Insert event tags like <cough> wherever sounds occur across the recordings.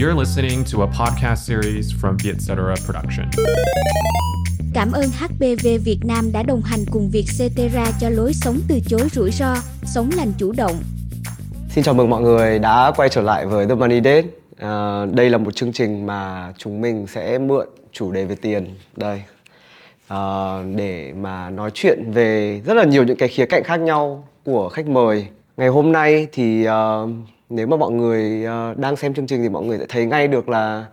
You're listening to a podcast series from Vietcetera Production. Cảm ơn HPV Việt Nam đã đồng hành cùng Vietcetera cho lối sống từ chối rủi ro, sống lành chủ động. Xin chào mừng mọi người đã quay trở lại với The Money Date. À, đây là một chương trình mà chúng mình sẽ mượn chủ đề về tiền đây à, để mà nói chuyện về rất là nhiều những cái khía cạnh khác nhau của khách mời. Ngày hôm nay thì uh, nếu mà mọi người uh, đang xem chương trình thì mọi người sẽ thấy ngay được là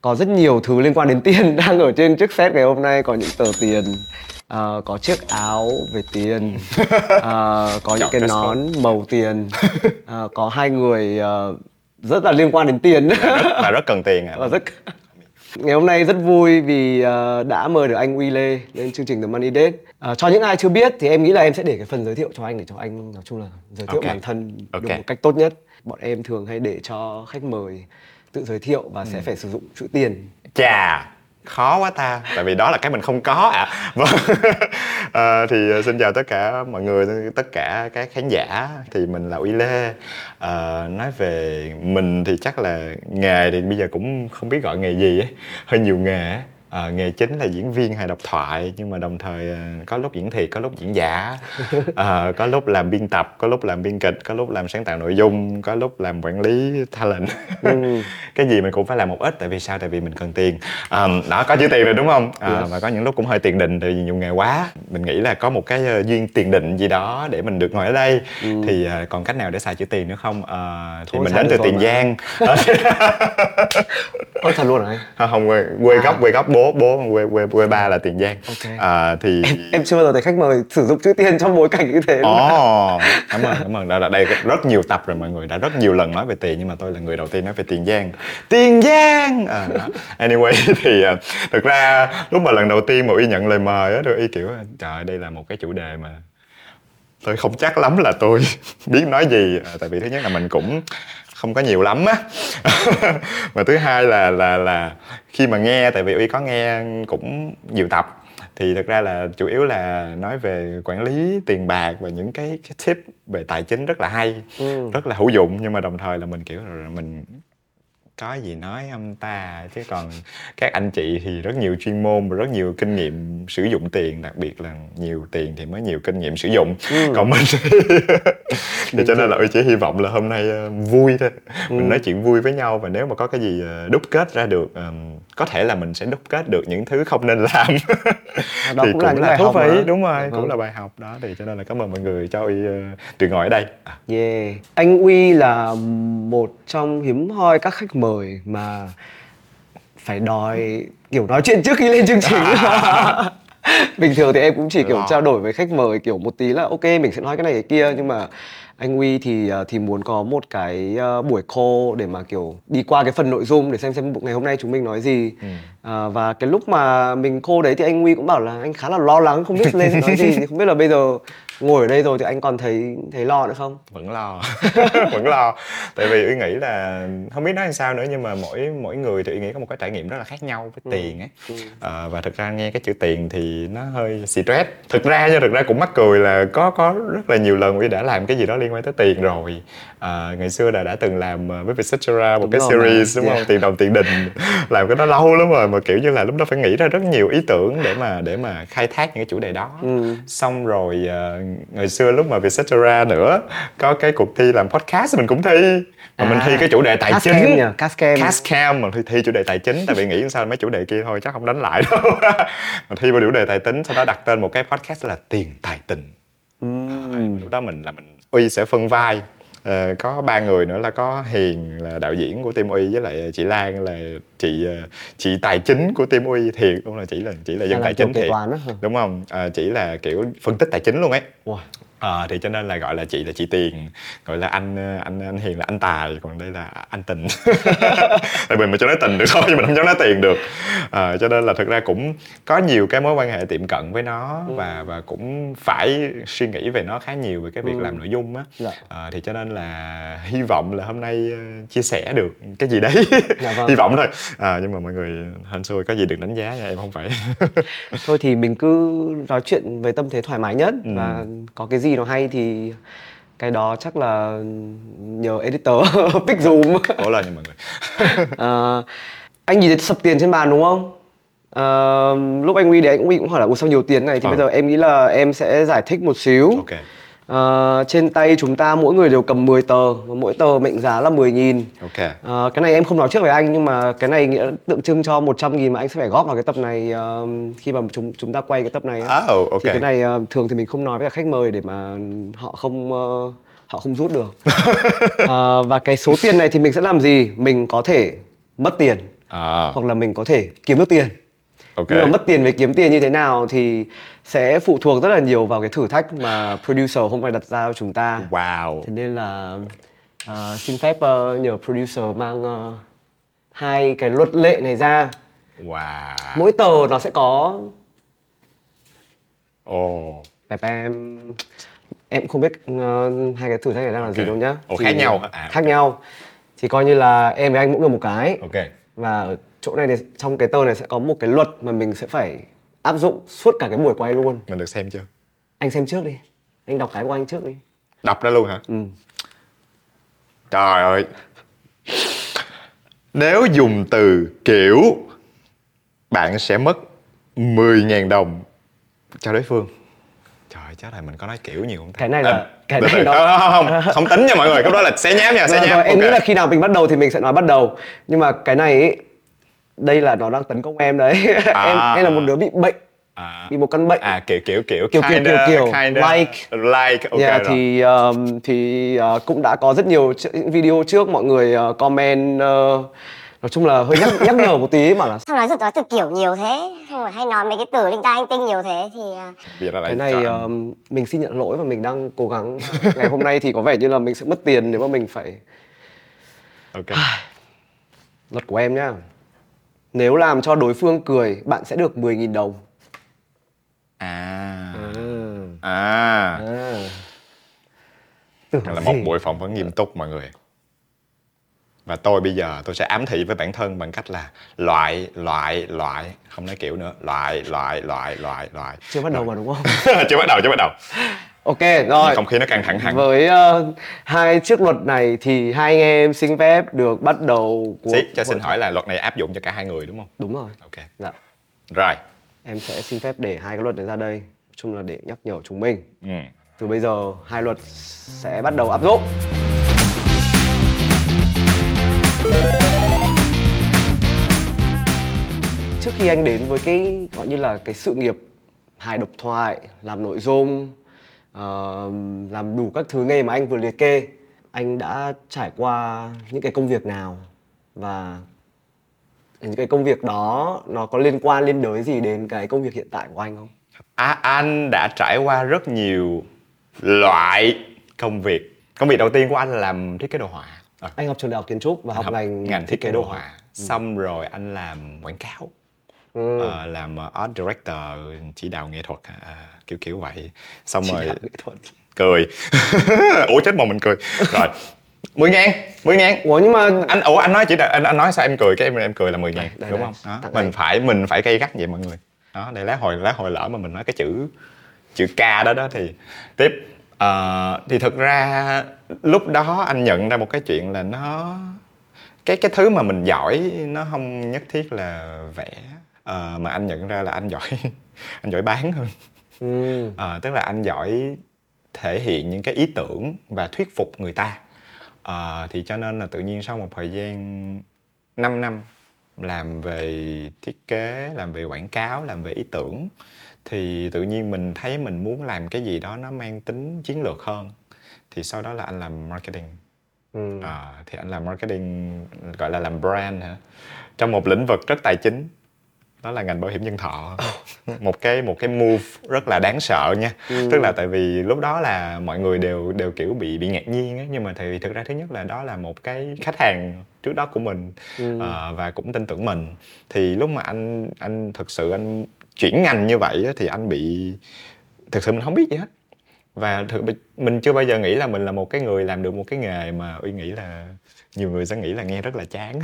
có rất nhiều thứ liên quan đến <laughs> tiền đang ở trên chiếc set ngày hôm nay. Có những tờ tiền uh, có chiếc áo về tiền uh, có những cái nón màu tiền. Uh, có hai người uh, rất là liên quan đến tiền. Rất, là rất cần tiền à? Và rất <laughs> ngày hôm nay rất vui vì uh, đã mời được anh Uy Lê lên chương trình The Money Date uh, cho những ai chưa biết thì em nghĩ là em sẽ để cái phần giới thiệu cho anh để cho anh nói chung là giới thiệu Ok. bản thân được Ok. một cách tốt nhất bọn em thường hay để cho khách mời tự giới thiệu và Ừ. sẽ phải sử dụng chữ tiền chà khó quá ta tại vì đó là cái mình không có ạ <laughs> vâng à, thì ờ, xin chào tất cả mọi người tất cả các khán giả thì mình là uy lê à, nói về mình thì chắc là nghề thì bây giờ cũng không biết gọi nghề gì ấy hơi nhiều nghề ấy. À, nghề chính là diễn viên hài độc thoại nhưng mà đồng thời ờ, có lúc diễn thiệt có lúc diễn giả. À, <laughs> có lúc làm biên tập có lúc làm biên kịch có lúc làm sáng tạo nội dung có lúc làm quản lý talent. <laughs> Cái gì mình cũng phải làm một ít tại vì sao? Tại vì mình cần tiền. À, đó có chữ tiền rồi đúng không? À, Yes. và có những lúc cũng hơi tiền định tại vì nhiều nghề quá. Mình nghĩ là có một cái duyên tiền định gì đó để mình được ngồi ở đây. Thì ờ, còn cách nào để xài chữ tiền nữa không? Ờ, thì Thôi mình đến từ rồi tiền giang. <laughs> Ôi thật luôn? À, không quê, quê À. gốc quê gốc bố bố quê quê quê ba là tiền giang Ok. à, thì Em chưa bao giờ thấy khách mời sử dụng chữ tiền trong bối cảnh như thế. Ồ, cảm ơn, cảm ơn. Đây, là- đây rất nhiều tập rồi mọi người đã rất nhiều lần nói về tiền nhưng mà tôi là người đầu tiên nói về Tiền Giang. Tiền Giang. À, đó. Anyway <laughs> thì à, thực ra lúc mà lần đầu tiên mà Y nhận lời mời á, rồi Y kiểu trời đây là một cái chủ đề mà tôi không chắc lắm là tôi <laughs> biết nói gì à, tại vì thứ nhất là mình cũng không có nhiều lắm á <laughs> và thứ hai là là là khi mà nghe tại vì uy có nghe cũng nhiều tập thì thực ra là chủ yếu là nói về quản lý tiền bạc và những cái, cái tip về tài chính rất là hay Ừ. rất là hữu dụng nhưng mà đồng thời là mình kiểu là mình có gì nói ông ta chứ còn các anh chị thì rất nhiều chuyên môn và rất nhiều kinh nghiệm sử dụng tiền đặc biệt là nhiều tiền thì mới nhiều kinh nghiệm sử dụng Ừ. còn mình thì, <laughs> cho nên là tôi chỉ hy vọng là hôm nay ờ, vui thôi Ừ. mình nói chuyện vui với nhau và nếu mà có cái gì ờ, đúc kết ra được có thể là mình sẽ đúc kết được những thứ không nên làm đó <laughs> thì cũng là những bài thú vị đúng rồi Vâng. cũng là bài học đó thì cho nên là cảm ơn mọi người cho uy được ngồi ở đây À, Yeah. Anh Uy là một trong hiếm hoi các khách mời mà phải đòi kiểu nói chuyện trước khi lên chương trình. <laughs> <laughs> <laughs> Bình thường thì em cũng chỉ kiểu trao đổi với khách mời kiểu một tí là ok mình sẽ nói cái này cái kia nhưng mà anh Uy thì ờ, thì muốn có một cái ờ, buổi call để mà kiểu đi qua cái phần nội dung để xem xem ngày hôm nay chúng mình nói gì. Ờ, và cái lúc mà mình call đấy thì anh Uy cũng bảo là anh khá là lo lắng không biết lên nói gì không biết là bây giờ ngồi ở đây rồi thì anh còn thấy thấy lo nữa không? vẫn lo. <laughs> Vẫn lo. Tại vì uy nghĩ là không biết nói làm sao nữa nhưng mà mỗi mỗi người thì uy nghĩ có một cái trải nghiệm rất là khác nhau với tiền ấy. Ờ, và thực ra nghe cái chữ tiền thì nó hơi stress. Thực ra nha thực ra cũng mắc cười là có có rất là nhiều lần uy đã làm cái gì đó liên quan tới tiền rồi Ờ, ngày xưa là đã từng làm ờ, với Vietcetera một Đúng cái series mà. đúng không Yeah. tiền đồng tiền đình <laughs> làm cái đó lâu lắm rồi mà kiểu như là lúc đó phải nghĩ ra rất nhiều ý tưởng để mà để mà khai thác những cái chủ đề đó Ừ. xong rồi ờ, ngày xưa lúc mà Vietcetera nữa có cái cuộc thi làm podcast mình cũng thi mà mình À, thi cái chủ đề tài chính cam nhỉ? Cast cam. Mà thi, thi chủ đề tài chính tại vì nghĩ sao mấy chủ đề kia thôi chắc không đánh lại đâu <laughs> mà thi vào chủ đề tài chính sau đó đặt tên một cái podcast là tiền tài tình Ừm. lúc đó mình là mình uy sẽ phân vai Ờ, có ba người nữa là có hiền là đạo diễn của team uy với lại chị lan là chị ờ, chị tài chính của team uy thiệt luôn là chỉ là chỉ là dân là tài chính thiệt đúng không? À, chỉ là kiểu phân tích tài chính luôn ấy. Wow. Ờ, thì cho nên là gọi là chị là chị tiền gọi là anh ờ, anh anh hiền là anh tài còn đây là anh tình <laughs> tại vì mình cho nói tình được thôi nhưng mình không dám nói tiền được Ờ, cho nên là thực ra cũng có nhiều cái mối quan hệ tiệm cận với nó và và cũng phải suy nghĩ về nó khá nhiều về cái việc Ừ. làm nội dung á Dạ. Ờ, thì cho nên là hy vọng là hôm nay chia sẻ được cái gì đấy <laughs> Dạ vâng. hy vọng thôi à, nhưng mà mọi người hên xui có gì đừng đánh giá nha em không phải Thôi thì mình cứ nói chuyện với tâm thế thoải mái nhất Ừ. và có cái gì nó hay thì cái đó chắc là nhờ editor <laughs> pick zoom. Cố lên nha mọi người. <laughs> Ờ, anh nhìn thấy sập tiền trên bàn đúng không? Ờ, lúc anh Huy đấy anh Huy cũng hỏi là ủa sao nhiều tiền này? Thì Ờ. bây giờ em nghĩ là em sẽ giải thích một xíu. Ok Ờ, trên tay chúng ta mỗi người đều cầm 10 tờ và mỗi tờ mệnh giá là 10 nghìn. Ok. Ờ, cái này em không nói trước với anh nhưng mà cái này nghĩa tượng trưng cho 100 nghìn mà anh sẽ phải góp vào cái tập này ờ, khi mà chúng chúng ta quay cái tập này á. oh ok. Thì cái này ờ, thường thì mình không nói với khách mời để mà họ không ờ, họ không rút được. <laughs> Ờ, và cái số tiền này thì mình sẽ làm gì? Mình có thể mất tiền. À, hoặc là mình có thể kiếm được tiền. Ok. Nhưng mà mất tiền với kiếm tiền như thế nào thì sẽ phụ thuộc rất là nhiều vào cái thử thách mà producer hôm nay đặt ra cho chúng ta. Wow. Thế nên là ờ, xin phép ờ, nhờ producer mang ờ, hai cái luật lệ này ra. Wow. Mỗi tờ nó sẽ có ồ. Bẹp em. Em cũng không biết ờ, hai cái thử thách này đang là gì Ok. đâu nhá. Ồ, khác nhau? À, khác nhau. Thì coi như là em với anh mỗi người một cái. Ok. Và ở chỗ này thì trong cái tờ này sẽ có một cái luật mà mình sẽ phải áp dụng suốt cả cái buổi quay luôn. Mình được xem chưa? Anh xem trước đi. Anh đọc cái của anh trước đi. Đọc ra luôn hả? Ừ. trời ơi. Nếu dùng từ kiểu bạn sẽ mất 10.000 đồng cho đối phương. Trời chắc là mình có nói kiểu nhiều không ta? Cái này là- À, cái này từ, <laughs> nó- không, không, tính nha mọi người cái đó là sẽ nhám nha sẽ nhám. rồi, em ok. nghĩ là khi nào mình bắt đầu thì mình sẽ nói bắt đầu. Nhưng mà cái này ấy, đây là nó đang tấn công em đấy. <laughs> À. em em là một đứa bị bệnh à, bị một căn bệnh. À kiểu kiểu kiểu Kiểu, kiểu, kinda, kiểu, kiểu, kinda, like. like ok yeah, rồi. thì um, thì uh, cũng đã có rất nhiều video trước mọi người uh, comment uh, nói chung là hơi nhắc <laughs> nhắc nhở một tí mà là Sao nói nói từ kiểu nhiều thế? Rồi hay nói mấy cái từ linh ta linh tinh nhiều thế Thì là lại cái này chọn- um, mình xin nhận lỗi và mình đang cố gắng. <laughs> Ngày hôm nay thì có vẻ như là mình sẽ mất tiền nếu mà mình phải ok. <sighs> luật của em nhá nếu làm cho đối phương cười bạn sẽ được 10.000 đồng. À. À. à. À. Tưởng là một buổi phỏng vấn nghiêm túc mọi người. Và tôi bây giờ tôi sẽ ám thị với bản thân bằng cách là loại loại loại không nói kiểu nữa loại loại loại loại loại. Chưa bắt đầu mà đúng không? <laughs> Chưa bắt đầu chưa bắt đầu ok rồi. không khí nó căng thẳng hẳn. Với ờ, hai chiếc luật này thì hai anh em xin phép được bắt đầu cuộc Xí, cho xin hỏi là luật này áp dụng cho cả hai người đúng không? Đúng rồi. Ok. Dạ. Rồi. Em sẽ xin phép để hai cái luật này ra đây. Chung là để nhắc nhở chúng mình. Ừ. từ bây giờ hai luật sẽ bắt đầu áp dụng. Trước khi anh đến với cái gọi như là cái sự nghiệp hài độc thoại làm nội dung ờ, làm đủ các thứ nghề mà anh vừa liệt kê. Anh đã trải qua những cái công việc nào? Và những cái công việc đó nó có liên quan liên đới gì đến cái công việc hiện tại của anh không? À, anh đã trải qua rất nhiều loại công việc. Công việc đầu tiên của anh là làm thiết kế đồ họa. À, anh học trường đại học kiến trúc và học, ngành ngành thiết kế đồ họa. Xong rồi anh làm quảng cáo Ừ. Ờ, làm ờ, art director chỉ đạo nghệ thuật à, kiểu kiểu vậy. Xong Chỉ rồi cười. <laughs> Ủa chết mà mình cười. Rồi. Mười ngàn mười ngàn. Ủa nhưng mà anh ủa anh nói chỉ là anh, anh nói sao em cười? Cái em em cười là 10 ngàn đây, đúng đây, không? Đó, tặng mình anh. phải mình phải gây gắt vậy mọi người. Đó để lát hồi lát hồi lỡ mà mình nói cái chữ chữ K đó đó thì tiếp. Ờ, thì thực ra lúc đó anh nhận ra một cái chuyện là nó cái cái thứ mà mình giỏi nó không nhất thiết là vẽ Ờ, mà anh nhận ra là anh giỏi <laughs> anh giỏi bán hơn. Ừ. Ờ, tức là anh giỏi thể hiện những cái ý tưởng và thuyết phục người ta. Ờ, thì cho nên là tự nhiên sau một thời gian 5 năm làm về thiết kế làm về quảng cáo làm về ý tưởng thì tự nhiên mình thấy mình muốn làm cái gì đó nó mang tính chiến lược hơn. Thì sau đó là anh làm marketing. Ừ. Ờ, thì anh làm marketing gọi là làm brand hả? Trong một lĩnh vực rất tài chính đó là ngành bảo hiểm nhân thọ. Một cái một cái move rất là đáng sợ nha. Tức là tại vì lúc đó là mọi người đều đều kiểu bị bị ngạc nhiên á nhưng mà thì thực ra thứ nhất là đó là một cái khách hàng trước đó của mình ờ, và cũng tin tưởng mình. Thì lúc mà anh anh thực sự anh chuyển ngành như vậy á, thì anh bị thực sự mình không biết gì hết. Và thực mình chưa bao giờ nghĩ là mình là một cái người làm được một cái nghề mà uy nghĩ là nhiều người sẽ nghĩ là nghe rất là chán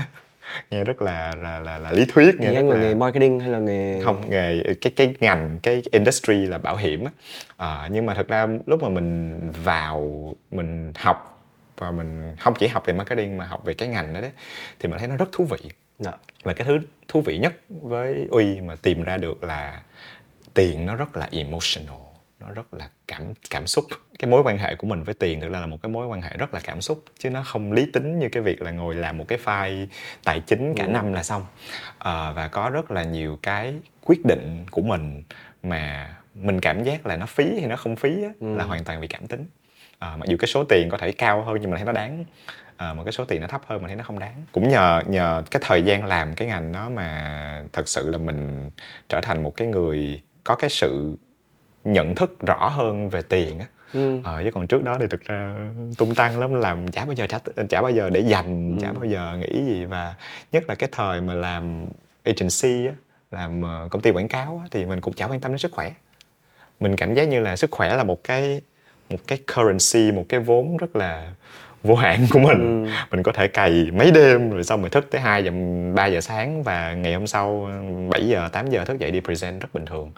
nghe rất là là là, là lý thuyết nghe rất là nghề marketing hay là nghề không nghề cái cái ngành cái industry là bảo hiểm á. À, nhưng mà thật ra lúc mà mình vào mình học và mình không chỉ học về marketing mà học về cái ngành đó đấy thì mình thấy nó rất thú vị. Dạ. và cái thứ thú vị nhất với uy mà tìm ra được là tiền nó rất là emotional nó rất là cảm cảm xúc. Cái mối quan hệ của mình với tiền thực ra là một cái mối quan hệ rất là cảm xúc chứ nó không lý tính như cái việc là ngồi làm một cái file tài chính cả năm là xong. Ờ, và có rất là nhiều cái quyết định của mình mà mình cảm giác là nó phí hay nó không phí á, là hoàn toàn vì cảm tính. Ờ, mặc dù cái số tiền có thể cao hơn nhưng mà thấy nó đáng. À, mà cái số tiền nó thấp hơn mình thấy nó không đáng. Cũng nhờ nhờ cái thời gian làm cái ngành đó mà thật sự là mình trở thành một cái người có cái sự nhận thức rõ hơn về tiền á. Ừ. ờ, chứ còn trước đó thì thực ra tung tăng lắm làm chả bao giờ chả, chả bao giờ để dành chả bao giờ nghĩ gì và nhất là cái thời mà làm agency á làm ờ, công ty quảng cáo á, thì mình cũng chả quan tâm đến sức khỏe. Mình cảm giác như là sức khỏe là một cái một cái currency một cái vốn rất là vô hạn của mình. Mình có thể cày mấy đêm rồi xong rồi thức tới 2 giờ 3 giờ sáng và ngày hôm sau 7 giờ 8 giờ thức dậy đi present rất bình thường.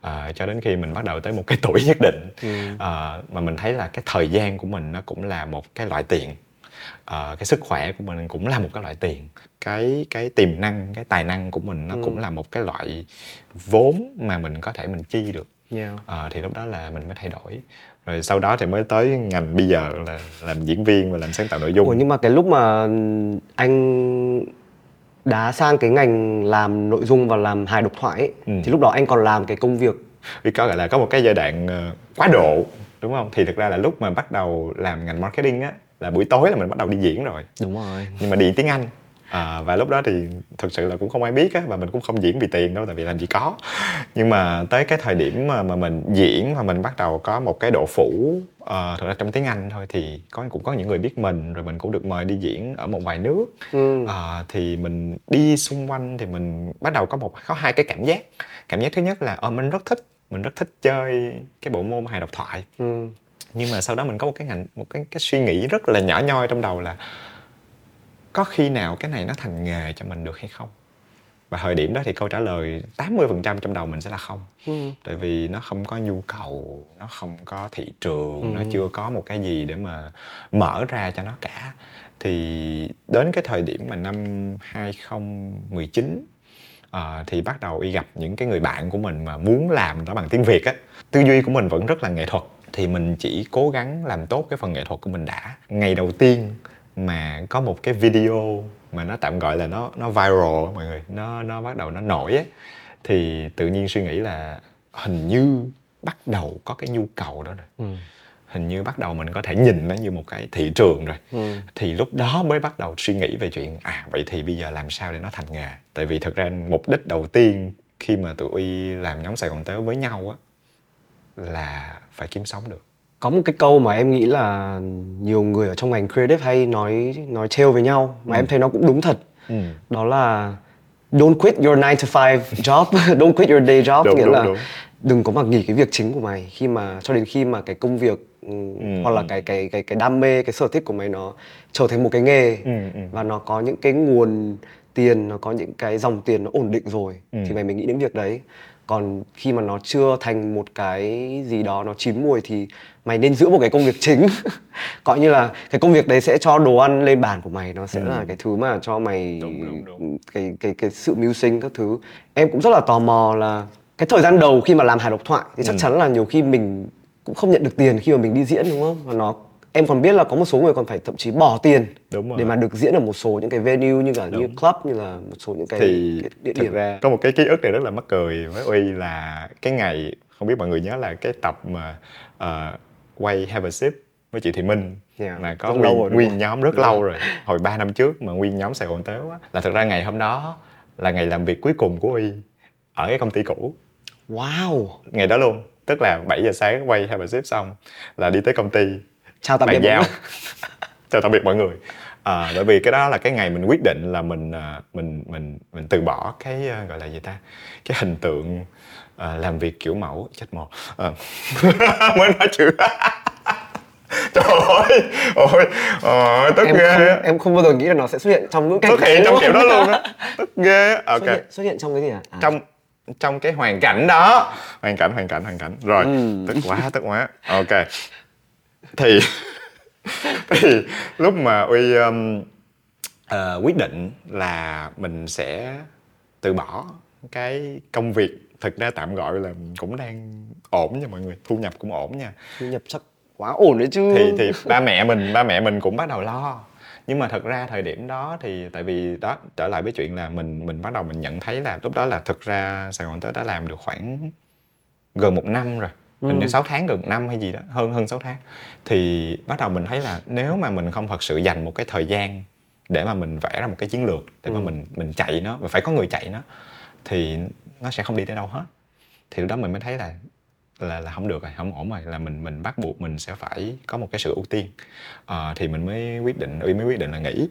À, cho đến khi mình bắt đầu tới một cái <laughs> tuổi nhất định. À, mà mình thấy là cái thời gian của mình nó cũng là một cái loại tiền. Ờ, cái sức khỏe của mình cũng là một cái loại tiền. Cái cái tiềm năng cái tài năng của mình nó cũng là một cái loại vốn mà mình có thể mình chi được. Yeah. Ờ, thì lúc đó là mình mới thay đổi rồi sau đó thì mới tới ngành bây giờ là làm diễn viên và làm sáng tạo nội dung. Ủa nhưng mà cái lúc mà anh đá sang cái ngành làm nội dung và làm hài độc thoại ấy, Ừ. thì lúc đó anh còn làm cái công việc? Vì có gọi là có một cái giai đoạn ờ, quá độ đúng không? Thì thực ra là lúc mà bắt đầu làm ngành marketing á là buổi tối là mình bắt đầu đi diễn rồi. Đúng rồi. Nhưng mà đi tiếng Anh à, và lúc đó thì thực sự là cũng không ai biết á và mình cũng không diễn vì tiền đâu tại vì làm gì có nhưng mà tới cái thời điểm mà, mà mình diễn và mình bắt đầu có một cái độ phủ uh, thực ra trong tiếng Anh thôi thì có cũng có những người biết mình rồi mình cũng được mời đi diễn ở một vài nước Ừ. Ờ, thì mình đi xung quanh thì mình bắt đầu có một có hai cái cảm giác cảm giác thứ nhất là ờ mình rất thích mình rất thích chơi cái bộ môn hài độc thoại Ừ. nhưng mà sau đó mình có một cái ngành một cái cái suy nghĩ rất là nhỏ nhoi trong đầu là có khi nào cái này nó thành nghề cho mình được hay không? Và thời điểm đó thì câu trả lời 80% trong đầu mình sẽ là không. Ừ. tại vì nó không có nhu cầu nó không có thị trường nó chưa có một cái gì để mà mở ra cho nó cả. Thì đến cái thời điểm mà năm 2019 ờ, thì bắt đầu y gặp những cái người bạn của mình mà muốn làm nó bằng tiếng Việt á. Tư duy của mình vẫn rất là nghệ thuật thì mình chỉ cố gắng làm tốt cái phần nghệ thuật của mình đã. Ngày đầu tiên mà có một cái video mà nó tạm gọi là nó nó viral mọi người nó nó bắt đầu nó nổi á thì tự nhiên suy nghĩ là hình như bắt đầu có cái nhu cầu đó rồi. Hình như bắt đầu mình có thể nhìn nó như một cái thị trường rồi. Thì lúc đó mới bắt đầu suy nghĩ về chuyện à vậy thì bây giờ làm sao để nó thành nghề? Tại vì thực ra mục đích đầu tiên khi mà tụi uy làm nhóm sài gòn tếu với nhau á là phải kiếm sống được có một cái câu mà em nghĩ là nhiều người ở trong ngành creative hay nói nói trêu với nhau mà em thấy nó cũng đúng thật Ừ. đó là don't quit your 9 to 5 job <laughs> don't quit your day job Đúng, nghĩa đúng, là đúng. đừng có mà nghỉ cái việc chính của mày khi mà cho đến khi mà cái công việc ừ, Ừ, hoặc là cái cái cái cái đam mê cái sở thích của mày nó trở thành một cái nghề Ừ, ừ. và nó có những cái nguồn tiền nó có những cái dòng tiền nó ổn định rồi Ừ. thì mày mới nghĩ đến việc đấy còn khi mà nó chưa thành một cái gì đó nó chín mùi thì mày nên giữ một cái công việc chính <laughs> coi như là cái công việc đấy sẽ cho đồ ăn lên bàn của mày nó sẽ là cái thứ mà cho mày Ừ. Đúng, đúng, đúng. cái cái cái sự mưu sinh các thứ em cũng rất là tò mò là cái thời gian đầu khi mà làm hài độc thoại thì chắc Ừ. chắn là nhiều khi mình cũng không nhận được tiền khi mà mình đi diễn đúng không và nó em còn biết là có một số người còn phải thậm chí bỏ tiền Đúng rồi. để mà được diễn ở một số những cái venue như cả như Đúng. club như là một số những cái, thì cái địa điểm. ra có một cái ký ức này rất là mắc cười với uy là cái ngày không biết mọi người nhớ là cái tập mà ờ, quay Have a Sip với chị Thị Minh Yeah, mà có nguyên, rồi, nguyên nhóm rất Đúng lâu rồi. hồi 3 năm trước mà nguyên nhóm Sài Gòn Tếu á là thực ra ngày hôm đó là ngày làm việc cuối cùng của uy ở cái công ty cũ. Wow. Ngày đó luôn tức là 7 giờ sáng quay Have a Sip xong là đi tới công ty chào tạm biệt giao. người. <laughs> chào tạm biệt mọi người. À, bởi vì cái đó là cái ngày mình quyết định là mình à, mình mình mình từ bỏ cái à, gọi là gì ta? Cái hình tượng à, làm việc kiểu mẫu chết một à. <laughs> mới nói chữ <laughs> trời ơi ôi ờ, tức em ghê. không, em không bao giờ nghĩ là nó sẽ xuất hiện trong những cảnh xuất hiện trong kiểu đó luôn á. Tức ghê ok xuất, hiện, xuất hiện trong cái gì à, à. Trong trong cái hoàn cảnh đó. Hoàn cảnh hoàn cảnh hoàn cảnh. Rồi. Ừ. tức quá tức quá. Ok thì <laughs> thì lúc mà uy um, ờ, quyết định là mình sẽ từ bỏ cái công việc thực ra tạm gọi là cũng đang ổn nha mọi người thu nhập cũng ổn nha. Thu nhập chắc quá ổn đấy chứ. Thì thì ba mẹ mình ba mẹ mình cũng bắt đầu lo. Nhưng mà thật ra thời điểm đó thì tại vì đó trở lại với chuyện là mình mình bắt đầu mình nhận thấy là lúc đó là thực ra Sài Gòn Tết đã làm được khoảng gần một năm rồi hình như 6 tháng gần năm hay gì đó hơn hơn 6 tháng. Thì bắt đầu mình thấy là nếu mà mình không thật sự dành một cái thời gian để mà mình vẽ ra một cái chiến lược để mà mình mình chạy nó và phải có người chạy nó thì nó sẽ không đi tới đâu hết. Thì lúc đó mình mới thấy là là là không được rồi không ổn rồi là mình mình bắt buộc mình sẽ phải có một cái sự ưu tiên. Ờ, thì mình mới quyết định uy mới quyết định là nghỉ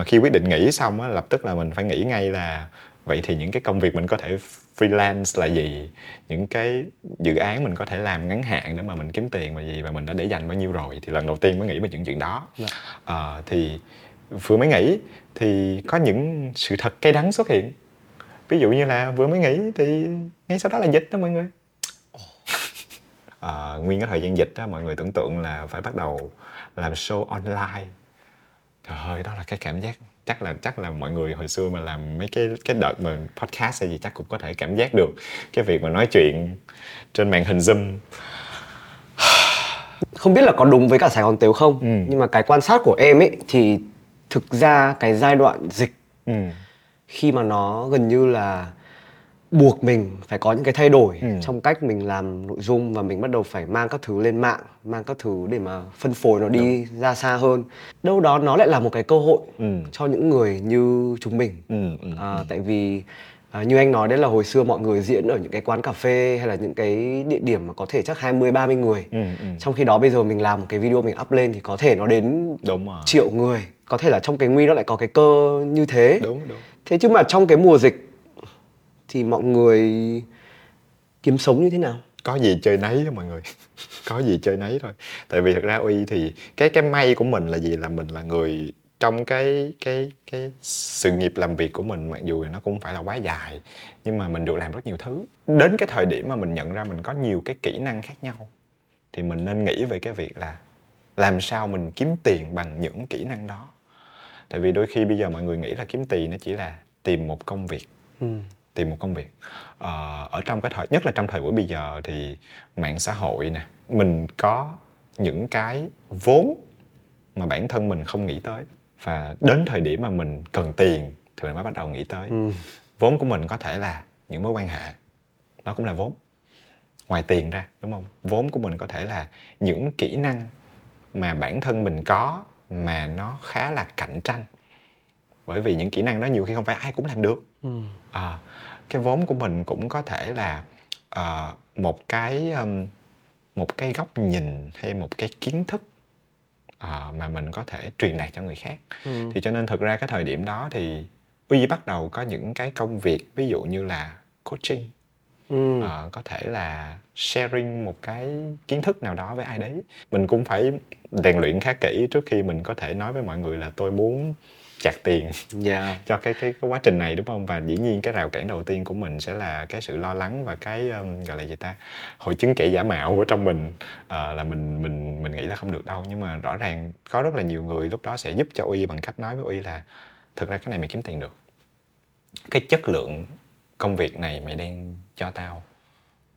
mà khi quyết định nghỉ xong á lập tức là mình phải nghĩ ngay là vậy thì những cái công việc mình có thể freelance là gì? Những cái dự án mình có thể làm ngắn hạn để mà mình kiếm tiền là gì và mình đã để dành bao nhiêu rồi? Thì lần đầu tiên mới nghĩ về những chuyện đó. Ờ, thì vừa mới nghỉ thì có những sự thật cay đắng xuất hiện. Ví dụ như là vừa mới nghỉ thì ngay sau đó là dịch đó mọi người. Ờ, nguyên cái thời gian dịch đó mọi người tưởng tượng là phải bắt đầu làm show online trời ơi đó là cái cảm giác chắc là chắc là mọi người hồi xưa mà làm mấy cái cái đợt mà podcast hay gì chắc cũng có thể cảm giác được cái việc mà nói chuyện trên màn hình zoom <sighs> không biết là có đúng với cả Sài Gòn Tếu không Ừ. nhưng mà cái quan sát của em ấy thì thực ra cái giai đoạn dịch ừ. khi mà nó gần như là buộc mình phải có những cái thay đổi Ừ. trong cách mình làm nội dung và mình bắt đầu phải mang các thứ lên mạng mang các thứ để mà phân phối nó đi ra xa hơn đâu đó nó lại là một cái cơ hội Ừ. cho những người như chúng mình Ừ, ừ, à, tại vì à, như anh nói đấy là hồi xưa mọi người diễn ở những cái quán cà phê hay là những cái địa điểm mà có thể chắc 20 30 người. Ừ, ừ. Trong khi đó bây giờ mình làm một cái video mình up lên thì có thể nó đến đúng rồi triệu người. Có thể là trong cái nguy nó lại có cái cơ như thế. đúng đúng Thế chứ mà trong cái mùa dịch thì mọi người kiếm sống như thế nào? có gì chơi nấy đó mọi người. <laughs> Có gì chơi nấy thôi. Tại vì thật ra uy thì cái cái may của mình là gì? Là mình là người trong cái cái cái sự nghiệp làm việc của mình mặc dù nó cũng phải là quá dài nhưng mà mình được làm rất nhiều thứ. Đến cái thời điểm mà mình nhận ra mình có nhiều cái kỹ năng khác nhau thì mình nên nghĩ về cái việc là làm sao mình kiếm tiền bằng những kỹ năng đó. Tại vì đôi khi bây giờ mọi người nghĩ là kiếm tiền nó chỉ là tìm một công việc. Ừ. tìm một công việc. Ờ, ở trong cái thời nhất là trong thời buổi bây giờ thì mạng xã hội nè mình có những cái vốn mà bản thân mình không nghĩ tới. Và đến thời điểm mà mình cần tiền thì mình mới bắt đầu nghĩ tới. Ừ. vốn của mình có thể là những mối quan hệ đó cũng là vốn. Ngoài tiền ra đúng không? Vốn của mình có thể là những kỹ năng mà bản thân mình có mà nó khá là cạnh tranh. Bởi vì những kỹ năng đó nhiều khi không phải ai cũng làm được. À, cái vốn của mình cũng có thể là ờ, một cái um, một cái góc nhìn hay một cái kiến thức ờ, mà mình có thể truyền đạt cho người khác. Thì cho nên thực ra cái thời điểm đó thì uy bắt đầu có những cái công việc ví dụ như là coaching. Ừ. Ờ, có thể là sharing một cái kiến thức nào đó với ai đấy. Mình cũng phải rèn luyện khá kỹ trước khi mình có thể nói với mọi người là tôi muốn chặt tiền Yeah. <laughs> cho cái, cái cái quá trình này đúng không? Và dĩ nhiên cái rào cản đầu tiên của mình sẽ là cái sự lo lắng và cái um, gọi là gì ta? Hội chứng kẻ giả mạo của trong mình Ờ, là mình mình mình nghĩ là không được đâu. Nhưng mà rõ ràng có rất là nhiều người lúc đó sẽ giúp cho uy bằng cách nói với uy là thực ra cái này mày kiếm tiền được. Cái chất lượng công việc này mày đang cho tao.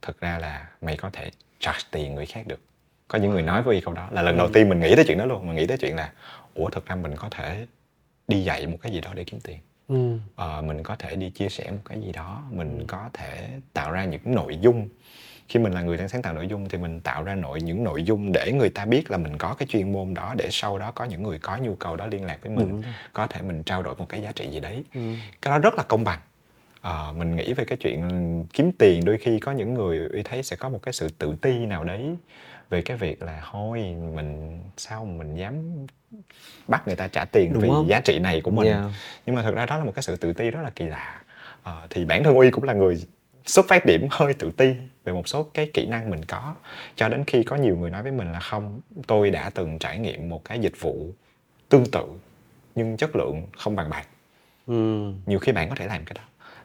Thực ra là mày có thể charge tiền người khác được. Có những người nói với uy câu đó. Là lần đầu tiên mình nghĩ tới chuyện đó luôn. Mình nghĩ tới chuyện là ủa thực ra mình có thể đi dạy một cái gì đó để kiếm tiền. Ừ. Ờ, mình có thể đi chia sẻ một cái gì đó mình có thể tạo ra những nội dung. Khi mình là người đang sáng tạo nội dung thì mình tạo ra nội những nội dung để người ta biết là mình có cái chuyên môn đó để sau đó có những người có nhu cầu đó liên lạc với mình có thể mình trao đổi một cái giá trị gì đấy. Cái đó rất là công bằng. Ờ, mình nghĩ về cái chuyện kiếm tiền đôi khi có những người uy thấy sẽ có một cái sự tự ti nào đấy về cái việc là thôi mình sao mình dám bắt người ta trả tiền Đúng vì không? giá trị này của mình Yeah. nhưng mà thực ra đó là một cái sự tự ti rất là kỳ lạ Ờ, thì bản thân uy cũng là người xuất phát điểm hơi tự ti về một số cái kỹ năng mình có cho đến khi có nhiều người nói với mình là không tôi đã từng trải nghiệm một cái dịch vụ tương tự nhưng chất lượng không bằng bạn ừ. nhiều khi bạn có thể làm cái đó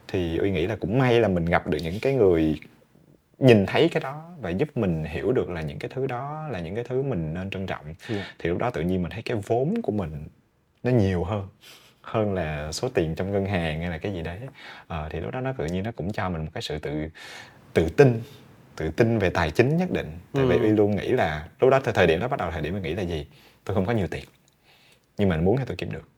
thì uy nghĩ là cũng may là mình gặp được những cái người nhìn thấy cái đó và giúp mình hiểu được là những cái thứ đó là những cái thứ mình nên trân trọng. Yeah. thì lúc đó tự nhiên mình thấy cái vốn của mình nó nhiều hơn hơn là số tiền trong ngân hàng hay là cái gì đấy. Ờ, thì lúc đó nó tự nhiên nó cũng cho mình một cái sự tự tự tin tự tin về tài chính nhất định. Tại vì Ừ. uy luôn nghĩ là lúc đó thời- thời điểm đó bắt đầu thời điểm mình nghĩ là gì? Tôi không có nhiều tiền nhưng mà muốn thì tôi kiếm được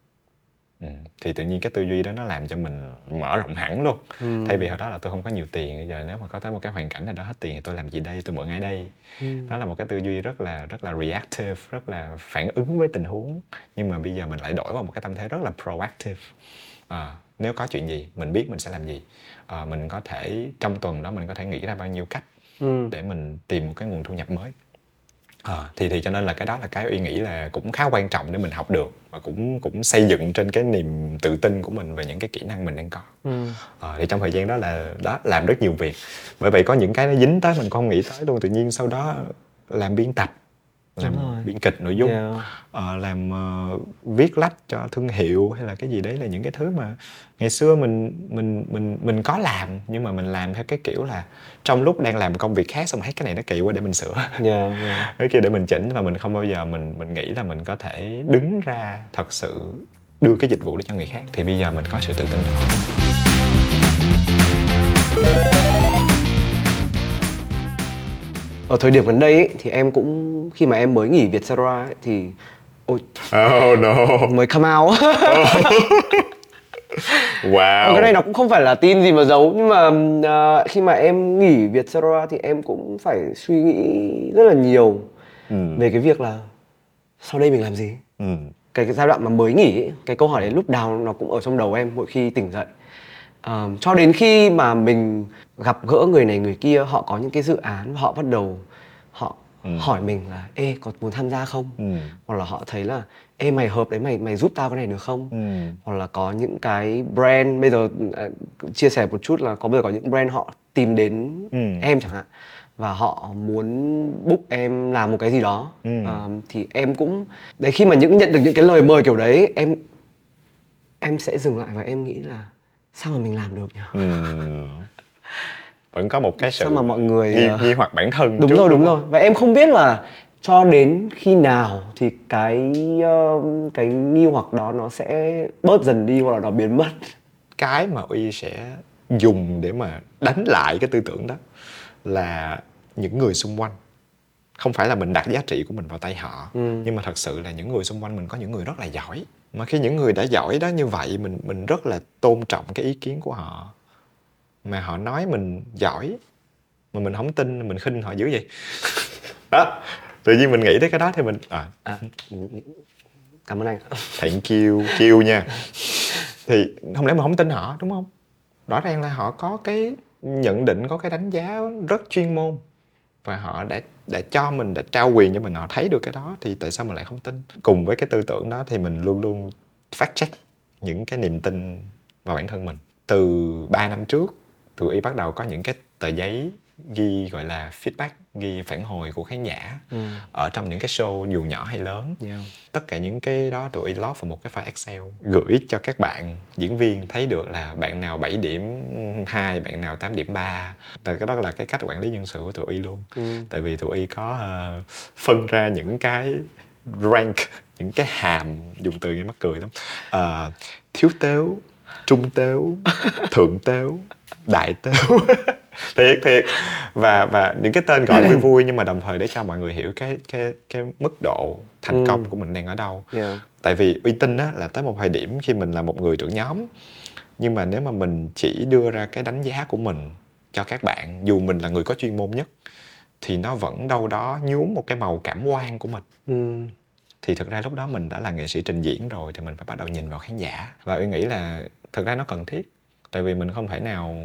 ừ. thì tự nhiên cái tư duy đó nó làm cho mình mở rộng hẳn luôn Ừ. thay vì hồi đó là tôi không có nhiều tiền bây giờ nếu mà có tới một cái hoàn cảnh nào đó hết tiền thì tôi làm gì đây tôi mượn ai đây Ừ. đó là một cái tư duy rất là rất là reactive rất là phản ứng với tình huống nhưng mà bây giờ mình lại đổi vào một cái tâm thế rất là proactive à, nếu có chuyện gì mình biết mình sẽ làm gì à, mình có thể trong tuần đó mình có thể nghĩ ra bao nhiêu cách Ừ. để mình tìm một cái nguồn thu nhập mới à, thì thì cho nên là cái đó là cái uy nghĩ là cũng khá quan trọng để mình học được và cũng cũng xây dựng trên cái niềm tự tin của mình về những cái kỹ năng mình đang có. Ừ. Ờ, thì trong thời gian đó là đó làm rất nhiều việc. Bởi vậy có những cái nó dính tới mình không nghĩ tới luôn. Tự nhiên sau đó làm biên tập làm biên kịch nội dung Yeah. ờ, làm ờ, viết lách cho thương hiệu hay là cái gì đấy là những cái thứ mà ngày xưa mình mình mình mình có làm nhưng mà mình làm theo cái kiểu là trong lúc đang làm công việc khác xong thấy cái này nó kỳ quá để mình sửa Yeah, <laughs> yeah. cái kia để mình chỉnh và mình không bao giờ mình mình nghĩ là mình có thể đứng ra thật sự đưa cái dịch vụ đó cho người khác thì bây giờ mình có sự tự tin đó. Ở thời điểm gần đây ấy, thì em cũng khi mà em mới nghỉ Vietcetera ấy, thì ôi Oh no. mới come out <laughs> Wow. cái này nó cũng không phải là tin gì mà giấu nhưng mà ờ, khi mà em nghỉ Vietcetera thì em cũng phải suy nghĩ rất là nhiều Ừ. về cái việc là sau đây mình làm gì Ừ. cái, cái giai đoạn mà mới nghỉ ấy, cái câu hỏi đấy lúc nào nó cũng ở trong đầu em mỗi khi tỉnh dậy Ờ, cho đến khi mà mình gặp gỡ người này người kia họ có những cái dự án và họ bắt đầu họ Ừ. hỏi mình là ê có muốn tham gia không Ừ. hoặc là họ thấy là ê mày hợp đấy mày mày giúp tao cái này được không Ừ. hoặc là có những cái brand bây giờ à, chia sẻ một chút là có bây giờ có những brand họ tìm đến Ừ. em chẳng hạn và họ muốn book em làm một cái gì đó Ừ. Ờ, thì em cũng đấy khi mà những nhận được những cái lời mời kiểu đấy em em sẽ dừng lại và em nghĩ là sao mà mình làm được nhỉ Ừ. Vẫn có một cái sự Sao mà mọi người, nghi, ờ, nghi hoặc bản thân đúng trước, rồi đúng không? rồi và em không biết là cho đến khi nào thì cái ờ, cái nghi hoặc đó nó sẽ bớt dần đi hoặc là nó biến mất cái mà uy sẽ dùng để mà đánh lại cái tư tưởng đó là những người xung quanh không phải là mình đặt giá trị của mình vào tay họ Ừ. nhưng mà thật sự là những người xung quanh mình có những người rất là giỏi mà khi những người đã giỏi đó như vậy mình mình rất là tôn trọng cái ý kiến của họ. Mà họ nói mình giỏi mà mình không tin mình khinh họ dữ vậy? <laughs> Đó tự nhiên mình nghĩ tới cái đó thì mình à. À, cảm ơn anh. Thank you chiêu nha. Thì không lẽ mà không tin họ đúng không? Rõ ràng là họ có cái nhận định có cái đánh giá rất chuyên môn và họ đã đã cho mình, đã trao quyền cho mình, họ thấy được cái đó, thì tại sao mình lại không tin? Cùng với cái tư tưởng đó thì mình luôn luôn fact check những cái niềm tin vào bản thân mình. Từ 3 năm trước, tụi y bắt đầu có những cái tờ giấy ghi gọi là feedback ghi phản hồi của khán giả ở trong những cái show dù nhỏ hay lớn. Yeah. tất cả những cái đó tụi lót vào một cái file Excel gửi cho các bạn diễn viên thấy được là bạn nào 7 điểm 2, bạn nào 8 điểm 3 tại cái đó là cái cách quản lý nhân sự của tụi y luôn. Ừ. tại vì tụi y có ờ, phân ra những cái rank những cái hàm dùng từ nghe mắc cười lắm. Ờ, thiếu tếu trung tếu <laughs> thượng tếu đại tếu <laughs> <laughs> thiệt thiệt và và những cái tên gọi vui vui nhưng mà đồng thời để cho mọi người hiểu cái cái cái mức độ thành Ừ. công của mình đang ở đâu Yeah. tại vì uy tín á là tới một thời điểm khi mình là một người trưởng nhóm nhưng mà nếu mà mình chỉ đưa ra cái đánh giá của mình cho các bạn dù mình là người có chuyên môn nhất thì nó vẫn đâu đó nhuốm một cái màu cảm quan của mình Ừ. thì thực ra lúc đó mình đã là nghệ sĩ trình diễn rồi thì mình phải bắt đầu nhìn vào khán giả và uy nghĩ là thực ra nó cần thiết tại vì mình không thể nào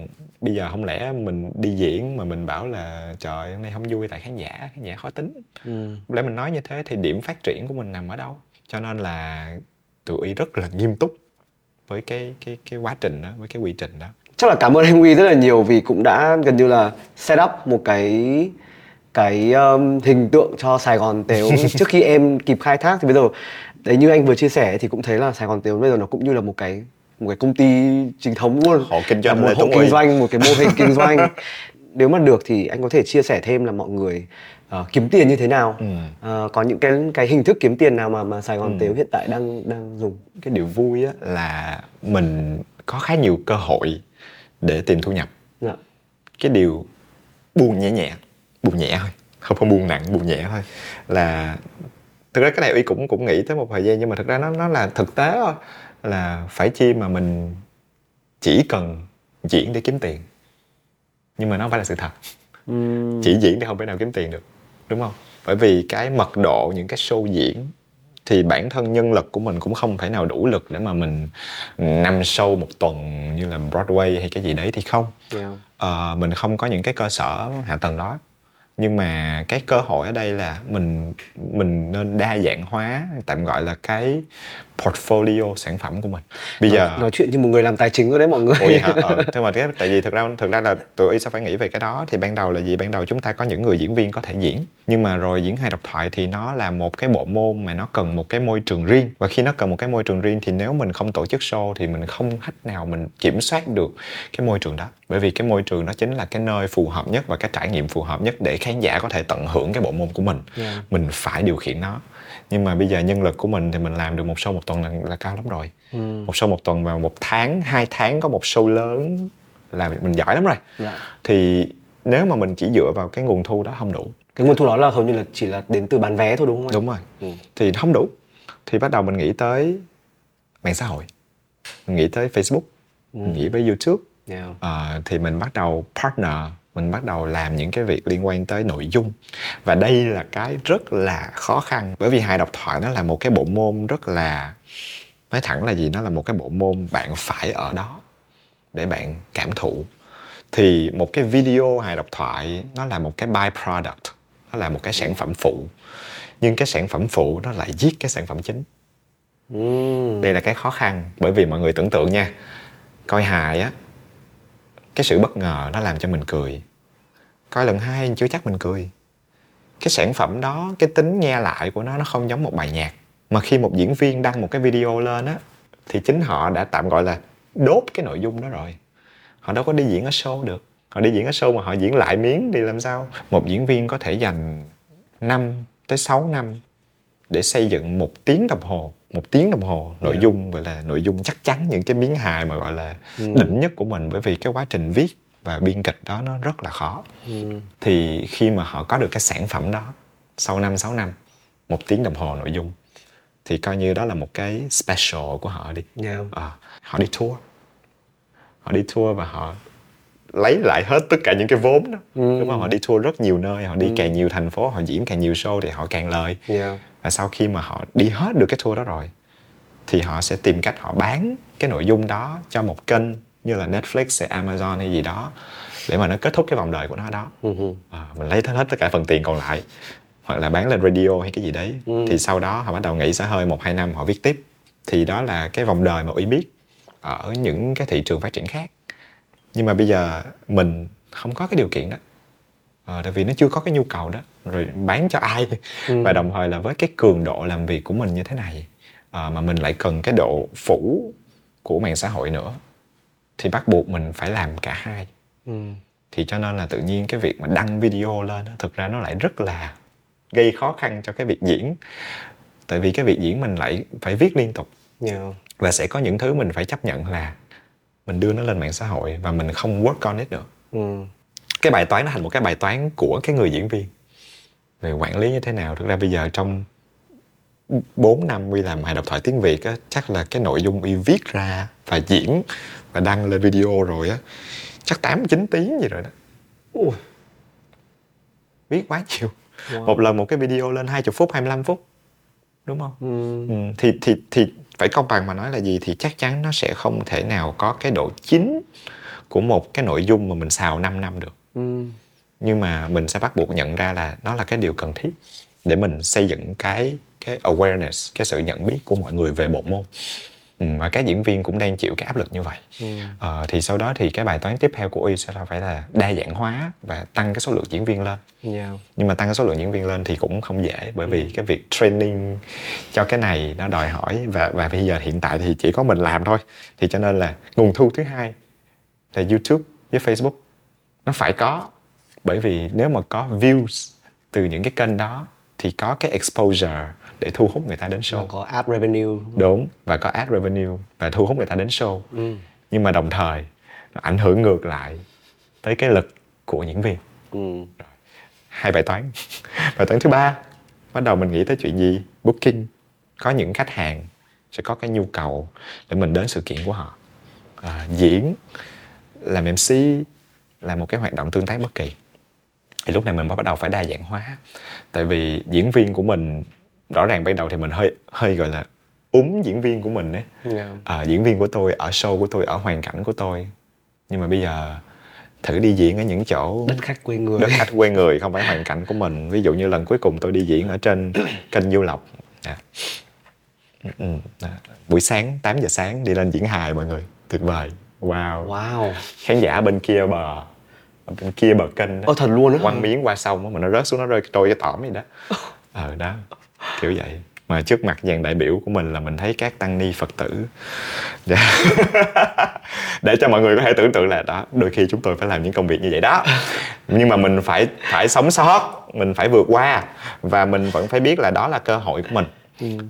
bây giờ không lẽ mình đi diễn mà mình bảo là trời hôm nay không vui tại khán giả khán giả khó tính. Ừ. để mình nói như thế thì điểm phát triển của mình nằm ở đâu? Cho nên là tụi y rất là nghiêm túc với cái cái cái quá trình đó với cái quy trình đó. Chắc là cảm ơn anh Huy rất là nhiều vì cũng đã gần như là set up một cái cái um, hình tượng cho Sài Gòn Tếu <laughs> trước khi em kịp khai thác. Thì bây giờ đấy như anh vừa chia sẻ thì cũng thấy là Sài Gòn Tếu bây giờ nó cũng như là một cái một cái công ty chính thống luôn Hộ kinh doanh một hộ kinh Uy. doanh một cái mô hình kinh <laughs> doanh. Nếu mà được thì anh có thể chia sẻ thêm là mọi người ờ, kiếm tiền như thế nào. Ừ. Ờ, có những cái cái hình thức kiếm tiền nào mà mà Sài Gòn Tếu hiện tại đang đang dùng? Cái điều vui á là mình có khá nhiều cơ hội để tìm thu nhập. Dạ. cái điều buồn nhẹ nhẹ buồn nhẹ thôi không không buồn nặng buồn nhẹ thôi là thực ra cái này uy cũng cũng nghĩ tới một thời gian nhưng mà thực ra nó nó là thực tế thôi là phải chi mà mình chỉ cần diễn để kiếm tiền. Nhưng mà nó không phải là sự thật. Chỉ diễn thì không thể nào kiếm tiền được đúng không? Bởi vì cái mật độ những cái show diễn thì bản thân nhân lực của mình cũng không thể nào đủ lực để mà mình năm show một tuần như là Broadway hay cái gì đấy thì không. Yeah. Ờ, mình không có những cái cơ sở hạ tầng đó nhưng mà cái cơ hội ở đây là mình mình nên đa dạng hóa tạm gọi là cái portfolio sản phẩm của mình. Bây giờ nói, nói chuyện như một người làm tài chính rồi đấy mọi người. Ủa hả? <laughs> Ờ, thế mà cái tại vì thực ra thực ra là tụi y sẽ phải nghĩ về cái đó. Thì ban đầu là gì? Ban đầu chúng ta có những người diễn viên có thể diễn. Nhưng mà rồi diễn hài độc thoại thì nó là một cái bộ môn mà nó cần một cái môi trường riêng. Và khi nó cần một cái môi trường riêng thì nếu mình không tổ chức show thì mình không cách nào mình kiểm soát được cái môi trường đó. Bởi vì cái môi trường đó chính là cái nơi phù hợp nhất và cái trải nghiệm phù hợp nhất để khán giả có thể tận hưởng cái bộ môn của mình. Yeah. mình phải điều khiển nó. Nhưng mà bây giờ nhân lực của mình thì mình làm được một show một tuần là, là cao lắm rồi. Một show một tuần và một tháng hai tháng có một show lớn là mình giỏi lắm rồi. Dạ. thì nếu mà mình chỉ dựa vào cái nguồn thu đó không đủ. Cái nguồn thu đó là hầu như là chỉ là đến từ bán vé thôi đúng không anh? đúng rồi. Ừ. thì không đủ. Thì bắt đầu mình nghĩ tới mạng xã hội. Mình nghĩ tới facebook. Mình nghĩ tới youtube. Yeah. Ờ, thì mình bắt đầu partner mình bắt đầu làm những cái việc liên quan tới nội dung. Và đây là cái rất là khó khăn bởi vì hài độc thoại nó là một cái bộ môn rất là nói thẳng là gì? Nó là một cái bộ môn bạn phải ở đó để bạn cảm thụ. Thì một cái video hài độc thoại nó là một cái byproduct nó là một cái sản phẩm phụ. Nhưng cái sản phẩm phụ nó lại giết cái sản phẩm chính. Ừm. đây là cái khó khăn bởi vì mọi người tưởng tượng nha coi hài á cái sự bất ngờ nó làm cho mình cười. Coi lần hai chưa chắc mình cười. Cái sản phẩm đó, cái tính nghe lại của nó nó không giống một bài nhạc. Mà khi một diễn viên đăng một cái video lên á, thì chính họ đã tạm gọi là đốt cái nội dung đó rồi. Họ đâu có đi diễn ở show được. Họ đi diễn ở show mà họ diễn lại miếng thì làm sao? Một diễn viên có thể dành 5 tới 6 năm để xây dựng một tiếng đồng hồ một tiếng đồng hồ nội dung gọi là nội dung chắc chắn những cái miếng hài mà gọi là đỉnh nhất của mình bởi vì cái quá trình viết và biên kịch đó nó rất là khó. Thì khi mà họ có được cái sản phẩm đó sau 5 6 năm một tiếng đồng hồ nội dung thì coi như đó là một cái special của họ đi. Yeah. Ờ, họ đi tour. Họ đi tour và họ lấy lại hết tất cả những cái vốn đó. Đúng không? Họ đi tour rất nhiều nơi họ đi càng nhiều thành phố họ diễn càng nhiều show thì họ càng lời. Yeah. Và sau khi mà họ đi hết được cái tour đó rồi thì họ sẽ tìm cách họ bán cái nội dung đó cho một kênh như là Netflix hay Amazon hay gì đó để mà nó kết thúc cái vòng đời của nó đó. À, mình lấy hết tất cả phần tiền còn lại hoặc là bán lên radio hay cái gì đấy. Thì sau đó họ bắt đầu nghỉ xả hơi một hai năm họ viết tiếp. Thì đó là cái vòng đời mà uy biết ở những cái thị trường phát triển khác. Nhưng mà bây giờ mình không có cái điều kiện đó Ờ, tại vì nó chưa có cái nhu cầu đó rồi bán cho ai và đồng thời là với cái cường độ làm việc của mình như thế này ờ, mà mình lại cần cái độ phủ của mạng xã hội nữa thì bắt buộc mình phải làm cả hai Ừm. thì cho nên là tự nhiên cái việc mà đăng video lên thực ra nó lại rất là gây khó khăn cho cái việc diễn tại vì cái việc diễn mình lại phải viết liên tục Yeah. và sẽ có những thứ mình phải chấp nhận là mình đưa nó lên mạng xã hội và mình không work on it được Ừm. Cái bài toán nó thành một cái bài toán của cái người diễn viên về quản lý như thế nào thực ra bây giờ trong 4 năm Uy làm hài độc thoại tiếng Việt á, chắc là cái nội dung Uy viết ra và diễn và đăng lên video rồi á chắc 8 9 tiếng gì rồi đó. Ui. Viết quá nhiều. Wow. Một lần một cái video lên 20 phút 25 phút. Đúng không? Ừm. Ừ, thì thì thì phải công bằng mà nói là gì thì chắc chắn nó sẽ không thể nào có cái độ chính của một cái nội dung mà mình xào 5 năm được Ừm. nhưng mà mình sẽ bắt buộc nhận ra là nó là cái điều cần thiết để mình xây dựng cái cái awareness cái sự nhận biết của mọi người về bộ môn ừ, và các diễn viên cũng đang chịu cái áp lực như vậy Ừ. ờ, thì sau đó thì cái bài toán tiếp theo của y sẽ là phải là đa dạng hóa và tăng cái số lượng diễn viên lên Yeah. nhưng mà tăng cái số lượng diễn viên lên thì cũng không dễ bởi vì cái việc training cho cái này nó đòi hỏi và và bây giờ hiện tại thì chỉ có mình làm thôi thì cho nên là nguồn thu thứ hai là YouTube với Facebook nó phải có. Bởi vì nếu mà có views từ những cái kênh đó thì có cái exposure để thu hút người ta đến show. Và có ad revenue. đúng và có ad revenue và thu hút người ta đến show. Ừ. nhưng mà đồng thời nó ảnh hưởng ngược lại tới cái lực của diễn viên Ừ. hai bài toán. <laughs> Bài toán thứ ba bắt đầu mình nghĩ tới chuyện gì? Booking. Có những khách hàng sẽ có cái nhu cầu để mình đến sự kiện của họ. À, diễn làm mc là một cái hoạt động tương tác bất kỳ thì lúc này mình bắt đầu phải đa dạng hóa tại vì diễn viên của mình rõ ràng ban đầu thì mình hơi hơi gọi là úm diễn viên của mình ấy Yeah. à, diễn viên của tôi ở show của tôi ở hoàn cảnh của tôi nhưng mà bây giờ thử đi diễn ở những chỗ Đất khách quê người. đất khách quê người không phải hoàn cảnh của mình ví dụ như lần cuối cùng tôi đi diễn ở trên <coughs> kênh du lộc Dạ. Ừ, ừ, dạ. buổi sáng 8 giờ sáng đi lên diễn hài mọi người tuyệt vời wow Wow. khán giả bên kia bờ ở bên kia bờ kênh đó. Ơ thật luôn á. quăng miếng qua sông á mà nó rớt xuống nó rơi trôi cái tỏm vậy đó. <laughs> Ờ đó kiểu vậy. Mà trước mặt dàn đại biểu của mình là mình thấy các tăng ni phật tử. Dạ. <laughs> để cho mọi người có thể tưởng tượng là đó đôi khi chúng tôi phải làm những công việc như vậy đó. <laughs> Nhưng mà mình phải phải sống sót mình phải vượt qua. Và mình vẫn phải biết là đó là cơ hội của mình.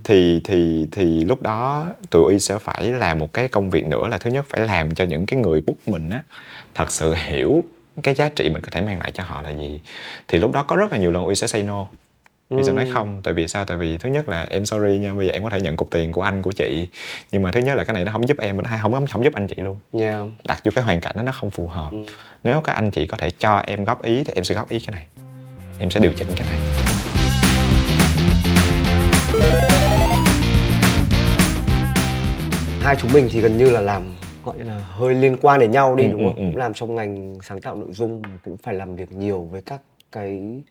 Thì thì thì lúc đó tụi y sẽ phải làm một cái công việc nữa là thứ nhất phải làm cho những cái người book mình á thật sự hiểu cái giá trị mình có thể mang lại cho họ là gì? Thì lúc đó có rất là nhiều lần y sẽ say no. Vì sẽ nói không tại vì sao? Tại vì thứ nhất là em sorry nha bây giờ em có thể nhận cục tiền của anh của chị. Nhưng mà thứ nhất là cái này nó không giúp em nó không không, giúp anh chị luôn. Yeah. đặt vô cái hoàn cảnh đó nó không phù hợp. Nếu các anh chị có thể cho em góp ý thì em sẽ góp ý cái này. Em sẽ điều chỉnh cái này. Hai chúng mình thì gần như là làm gọi là hơi liên quan đến nhau đi Ừ, đúng ừ, không? ừ. Cũng làm trong ngành sáng tạo nội dung cũng phải làm việc nhiều với các cái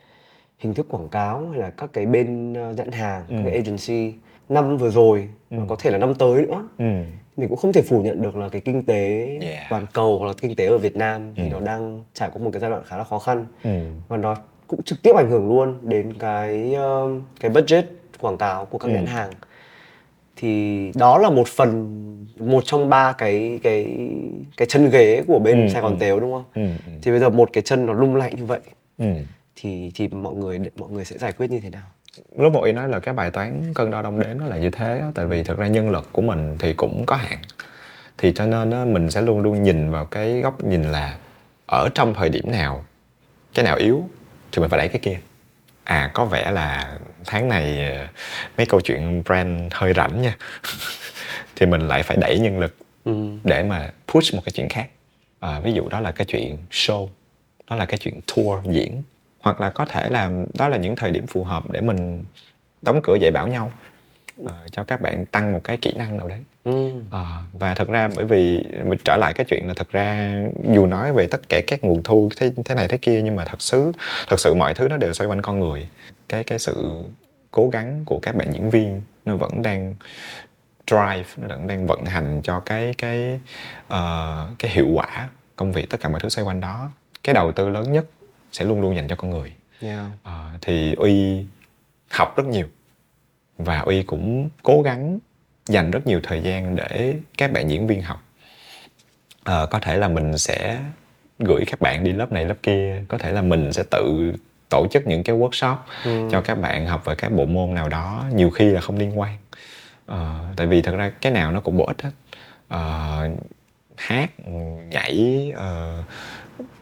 hình thức quảng cáo hay là các cái bên uh, nhãn hàng, Ừ. các cái agency. Năm vừa rồi và có thể là năm tới nữa ừ. mình cũng không thể phủ nhận được là cái kinh tế Yeah. toàn cầu hoặc là kinh tế ở Việt Nam thì Ừ. nó đang trải qua một cái giai đoạn khá là khó khăn Ừ. và nó cũng trực tiếp ảnh hưởng luôn đến cái um, cái budget quảng cáo của các Ừ. nhãn hàng thì đó là một phần một trong ba cái cái cái chân ghế của bên Ừ, Sài Gòn ừ. Tếu đúng không? Ừ. ừ. Thì bây giờ một cái chân nó lung lay như vậy ừ. thì thì mọi người mọi người sẽ giải quyết như thế nào? lúc một ý nói là cái bài toán cân đo đong đếm nó là như thế á, tại vì thực ra nhân lực của mình thì cũng có hạn thì cho nên á, mình sẽ luôn luôn nhìn vào cái góc nhìn là ở trong thời điểm nào cái nào yếu thì mình phải đẩy cái kia à có vẻ là tháng này ờ, mấy câu chuyện brand hơi rảnh nha. <laughs> Thì mình lại phải đẩy nhân lực Ừ. để mà push một cái chuyện khác. À, ví dụ đó là cái chuyện show đó là cái chuyện tour diễn. Hoặc là có thể là đó là những thời điểm phù hợp để mình đóng cửa dạy bảo nhau ờ, cho các bạn tăng một cái kỹ năng nào đấy. Ừ. Ờ, và thật ra bởi vì mình trở lại cái chuyện là thật ra dù nói về tất cả các nguồn thu thế, thế này thế kia nhưng mà thật sự thật sự mọi thứ nó đều xoay quanh con người. Cái cái sự cố gắng của các bạn diễn viên nó vẫn đang drive nó vẫn đang vận hành cho cái cái ờ, cái hiệu quả công việc tất cả mọi thứ xoay quanh đó. Cái đầu tư lớn nhất sẽ luôn luôn dành cho con người. Yeah. Ờ, thì uy học rất nhiều và uy cũng cố gắng dành rất nhiều thời gian để các bạn diễn viên học. Ờ, có thể là mình sẽ gửi các bạn đi lớp này lớp kia có thể là mình sẽ tự tổ chức những cái workshop cho các bạn học về các bộ môn nào đó nhiều khi là không liên quan. Ờ, tại vì thật ra cái nào nó cũng bổ ích hết. Ờ, hát nhảy ờ,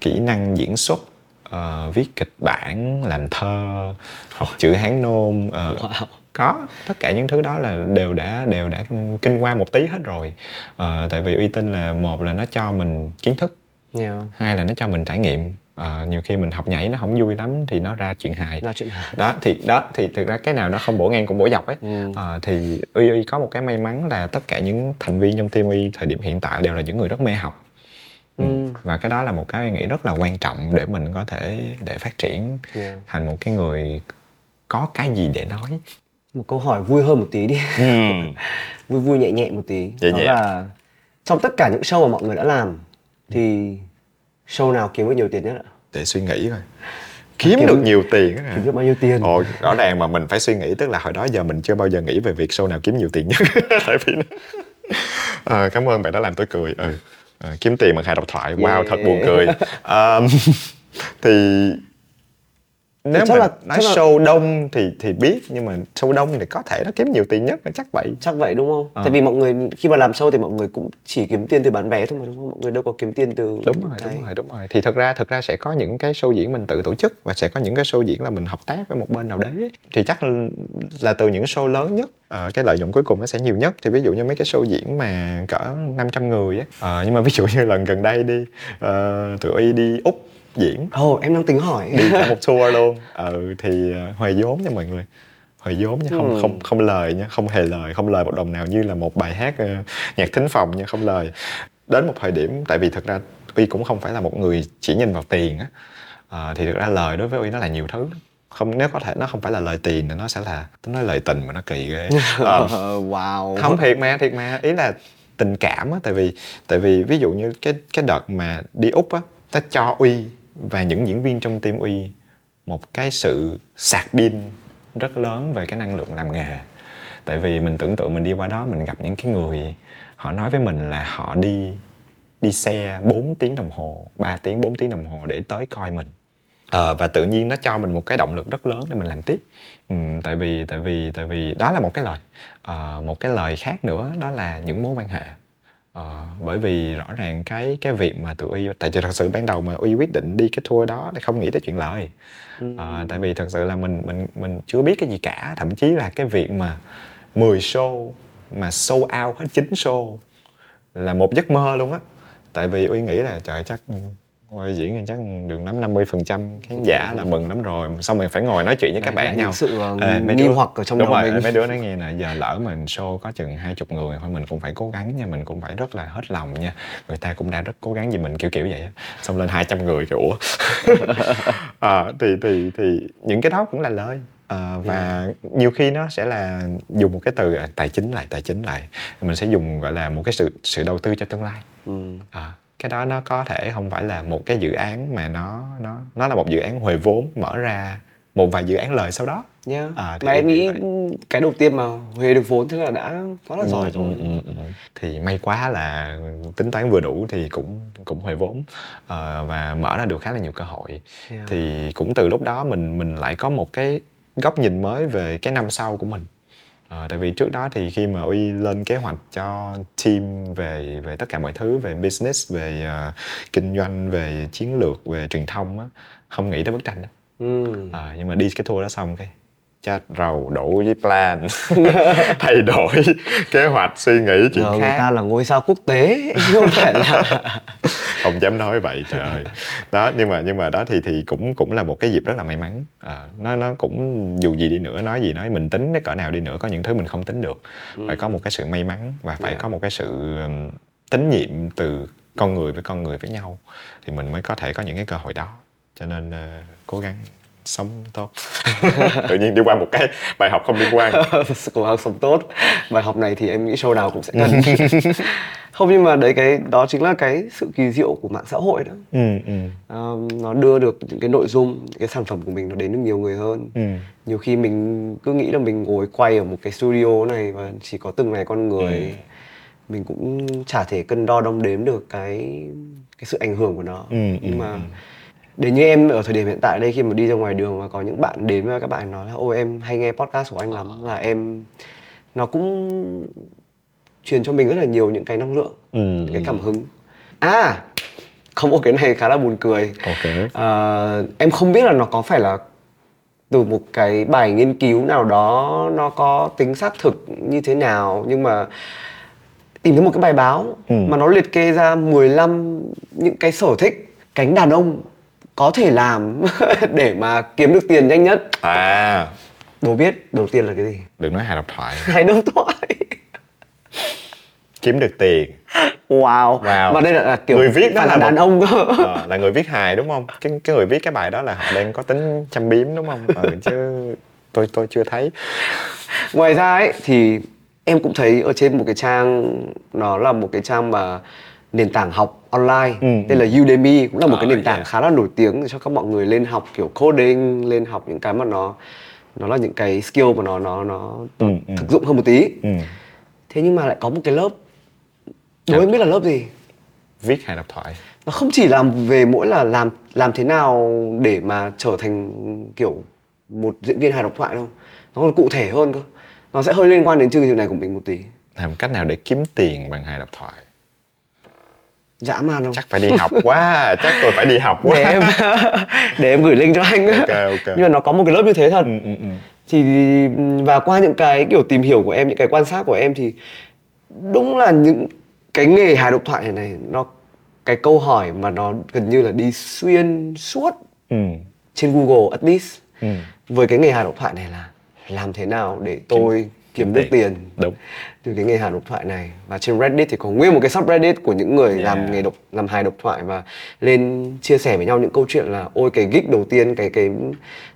kỹ năng diễn xuất ờ, viết kịch bản làm thơ học chữ hán nôm ờ, Wow. Có tất cả những thứ đó là đều đã đều đã kinh qua một tí hết rồi Ờ, tại vì uy tín là một là nó cho mình kiến thức Yeah. hai là nó cho mình trải nghiệm Ờ, nhiều khi mình học nhảy nó không vui lắm thì nó ra chuyện hài Là chuyện hài. đó thì đó thì thực ra cái nào nó không bổ ngang cũng bổ dọc ấy Ừ. Ờ, thì uy uy có một cái may mắn là tất cả những thành viên trong team uy thời điểm hiện tại đều là những người rất mê học Ừ. và cái đó là một cái nghĩ rất là quan trọng để mình có thể để phát triển Yeah. thành một cái người có cái gì để nói một câu hỏi vui hơn một tí đi. Ừ. <laughs> vui vui nhẹ nhẹ một tí. Nhẹ đó nhẹ. là trong tất cả những show mà mọi người đã làm thì show nào kiếm được nhiều tiền nhất ạ? Để suy nghĩ coi. Kiếm, Kiếm- được nhiều tiền á. kiếm được bao nhiêu tiền? Ồ, rõ ràng mà mình phải suy nghĩ tức là hồi đó giờ mình chưa bao giờ nghĩ về việc show nào kiếm nhiều tiền nhất. <laughs> Tại vì nó... Ờ, cảm ơn bạn đã làm tôi cười. Ừ. Ờ, kiếm tiền bằng hai độc thoại. Wow Yeah. thật buồn cười. <laughs> Ờm, thì nếu chắc mà là- nói chắc là- show đông thì thì biết nhưng mà show đông thì có thể nó kiếm nhiều tiền nhất chắc vậy. Chắc vậy đúng không? Ờ. tại vì mọi người khi mà làm show thì mọi người cũng chỉ kiếm tiền từ bán vé thôi mà đúng không? Mọi người đâu có kiếm tiền từ đúng rồi cái- đúng rồi đúng rồi. Thì thật ra thật ra sẽ có những cái show diễn mình tự tổ chức và sẽ có những cái show diễn là mình hợp tác với một bên nào đấy. Thì chắc là- là từ những show lớn nhất ờ, cái lợi nhuận cuối cùng nó sẽ nhiều nhất. Thì ví dụ như mấy cái show diễn mà cỡ 500 người á. Ờ, nhưng mà ví dụ như lần gần đây đi uh, tụi y đi úc diễn. Ồ, em đang tính hỏi. Đi cả một <laughs> tour luôn. Ừ, thì uh, huề vốn nha mọi người. Huề vốn nha không Ừ. không không lời nha không hề lời không lời một đồng nào như là một bài hát ờ, nhạc thính phòng nha không lời. Đến một thời điểm tại vì thực ra uy cũng không phải là một người chỉ nhìn vào tiền á Ờ, thì thực ra lời đối với uy nó là nhiều thứ. Không nếu có thể nó không phải là lời tiền thì nó sẽ là tôi nói lời tình mà nó kỳ ghê. <laughs> Ờ, wow. không thiệt mà thiệt mà. Ý là tình cảm á tại vì tại vì ví dụ như cái cái đợt mà đi úc á ta cho uy và những diễn viên trong team uy một cái sự sạc pin rất lớn về cái năng lượng làm nghề. Tại vì mình tưởng tượng mình đi qua đó mình gặp những cái người họ nói với mình là họ đi đi xe 4 tiếng đồng hồ 3 tiếng 4 tiếng đồng hồ để tới coi mình. À, và tự nhiên nó cho mình một cái động lực rất lớn để mình làm tiếp. Ừ, tại vì tại vì tại vì đó là một cái lời à, một cái lời khác nữa đó là những mối quan hệ. Ờ, bởi vì rõ ràng cái cái việc mà tụi y tại vì thật sự ban đầu mà y quyết định đi cái tour đó thì không nghĩ tới chuyện lời. Ờ, tại vì thật sự là mình mình mình chưa biết cái gì cả. Thậm chí là cái việc mà 10 show mà show out hết 9 show là một giấc mơ luôn á. Tại vì uy nghĩ là trời chắc ngồi diễn thì chắc được năm 50 phần trăm. Khán giả là mừng lắm rồi. Xong mình phải ngồi nói chuyện với các bạn là nhau. sự, ờ, mấy nghi đứa- hoặc ở trong đúng đầu rồi, mình. mấy đứa nói nghe nè giờ lỡ mình show có chừng hai chục người thôi mình cũng phải cố gắng nha mình cũng phải rất là hết lòng nha. Người ta cũng đã rất cố gắng vì mình kiểu kiểu vậy á. Xong lên 200 người kiểu ủa? À, <laughs> thì thì thì những cái đó cũng là lời. À, và nhiều khi nó sẽ là dùng một cái từ là tài chính lại tài chính lại. Mình sẽ dùng gọi là một cái sự sự đầu tư cho tương lai. Ừ. à, cái đó nó có thể không phải là một cái dự án mà nó nó nó là một dự án huề vốn mở ra một vài dự án lời sau đó Yeah. À, mà em nghĩ nghĩ cái đầu tiên mà Huế được vốn thế là đã quá là giỏi rồi. Ừ, ừ, ừ. thì may quá là tính toán vừa đủ thì cũng cũng huề vốn Ờ, và mở ra được khá là nhiều cơ hội Yeah. thì cũng từ lúc đó mình mình lại có một cái góc nhìn mới về cái năm sau của mình Ờ, tại vì trước đó thì khi mà uy lên kế hoạch cho team về về tất cả mọi thứ về business về ờ, kinh doanh về chiến lược về truyền thông á không nghĩ tới bức tranh đó Ừ. Ờ, nhưng mà đi cái tour đó xong cái chát rầu đủ với plan. <laughs> Thay đổi kế hoạch suy nghĩ chuyện người khác. ta là ngôi sao quốc tế chứ không phải là <laughs> không dám nói vậy trời ơi. Đó nhưng mà nhưng mà đó thì thì cũng cũng là một cái dịp rất là may mắn. À, nó nó cũng dù gì đi nữa nói gì nói mình tính cái cỡ nào đi nữa có những thứ mình không tính được. Phải có một cái sự may mắn và phải Yeah. có một cái sự tín nhiệm từ con người với con người với nhau. Thì mình mới có thể có những cái cơ hội đó. Cho nên ờ, cố gắng sống tốt <laughs> tự nhiên đi qua một cái bài học không liên quan. <laughs> Cố gắng sống tốt. Bài học này thì em nghĩ show nào cũng sẽ cần. <laughs> Không nhưng mà đấy cái đó chính là cái sự kỳ diệu của mạng xã hội đó. Ừ, ừ, Ờ, nó đưa được những cái nội dung những cái sản phẩm của mình nó đến được nhiều người hơn. Ừ. nhiều khi mình cứ nghĩ là mình ngồi quay ở một cái studio này và chỉ có từng này con người Ừ. mình cũng chả thể cân đo đong đếm được cái cái sự ảnh hưởng của nó. Ừ, nhưng ừ, mà ừ. Để như em ở thời điểm hiện tại đây khi mà đi ra ngoài đường và có những bạn đến và các bạn nói là ôi em hay nghe podcast của anh lắm là em nó cũng truyền cho mình rất là nhiều những cái năng lượng Ừ, cái cảm hứng. À không có cái này khá là buồn cười. Ok. Ờ, em không biết là nó có phải là từ một cái bài nghiên cứu nào đó nó có tính xác thực như thế nào nhưng mà tìm thấy một cái bài báo Ừ. mà nó liệt kê ra 15 những cái sở thích cánh đàn ông có thể làm <laughs> để mà kiếm được tiền nhanh nhất. À. Đố biết đầu tiên là cái gì? Đừng nói hài độc thoại. <laughs> Hai đối thoại. Kiếm được tiền. Wow. Wow. mà đây là, là kiểu Người viết đó là, là đàn một- ông. Cơ Ờ, là người viết hài đúng không? Cái cái người viết cái bài đó là họ đang có tính châm biếm đúng không? Ừ, <laughs> chứ tôi tôi chưa thấy. Ngoài ra ấy thì em cũng thấy ở trên một cái trang nó là một cái trang mà nền tảng học online. Ừ, tên là Udemy cũng là một Ờ, cái nền tảng yeah. khá là nổi tiếng cho các mọi người lên học kiểu coding lên học những cái mà nó nó là những cái skill mà nó nó nó Ừ, ừ. thực dụng hơn một tí. Ừ. thế nhưng mà lại có một cái lớp. Đố em biết là lớp gì? Viết hay đọc thoại? Nó không chỉ làm về mỗi là làm làm thế nào để mà trở thành kiểu một diễn viên hài độc thoại đâu. Nó còn cụ thể hơn cơ. Nó sẽ hơi liên quan đến chương trình này của mình một tí. Làm cách nào để kiếm tiền bằng hài độc thoại dã man không chắc phải đi học quá chắc tôi phải đi học quá để em <laughs> để em gửi link cho anh Ok, ok. nhưng mà nó có một cái lớp như thế thật ừ, ừ, ừ. thì và qua những cái kiểu tìm hiểu của em những cái quan sát của em thì đúng là những cái nghề hài độc thoại này này nó cái câu hỏi mà nó gần như là đi xuyên suốt Ừ. trên Google at least Ừ. với cái nghề hài độc thoại này là làm thế nào để tôi kiếm, được tiền đúng. từ cái nghề hài độc thoại này. Và trên Reddit thì có nguyên một cái subreddit của những người Yeah. làm nghề độc làm hài độc thoại và lên chia sẻ với nhau những câu chuyện là ôi cái gig đầu tiên cái cái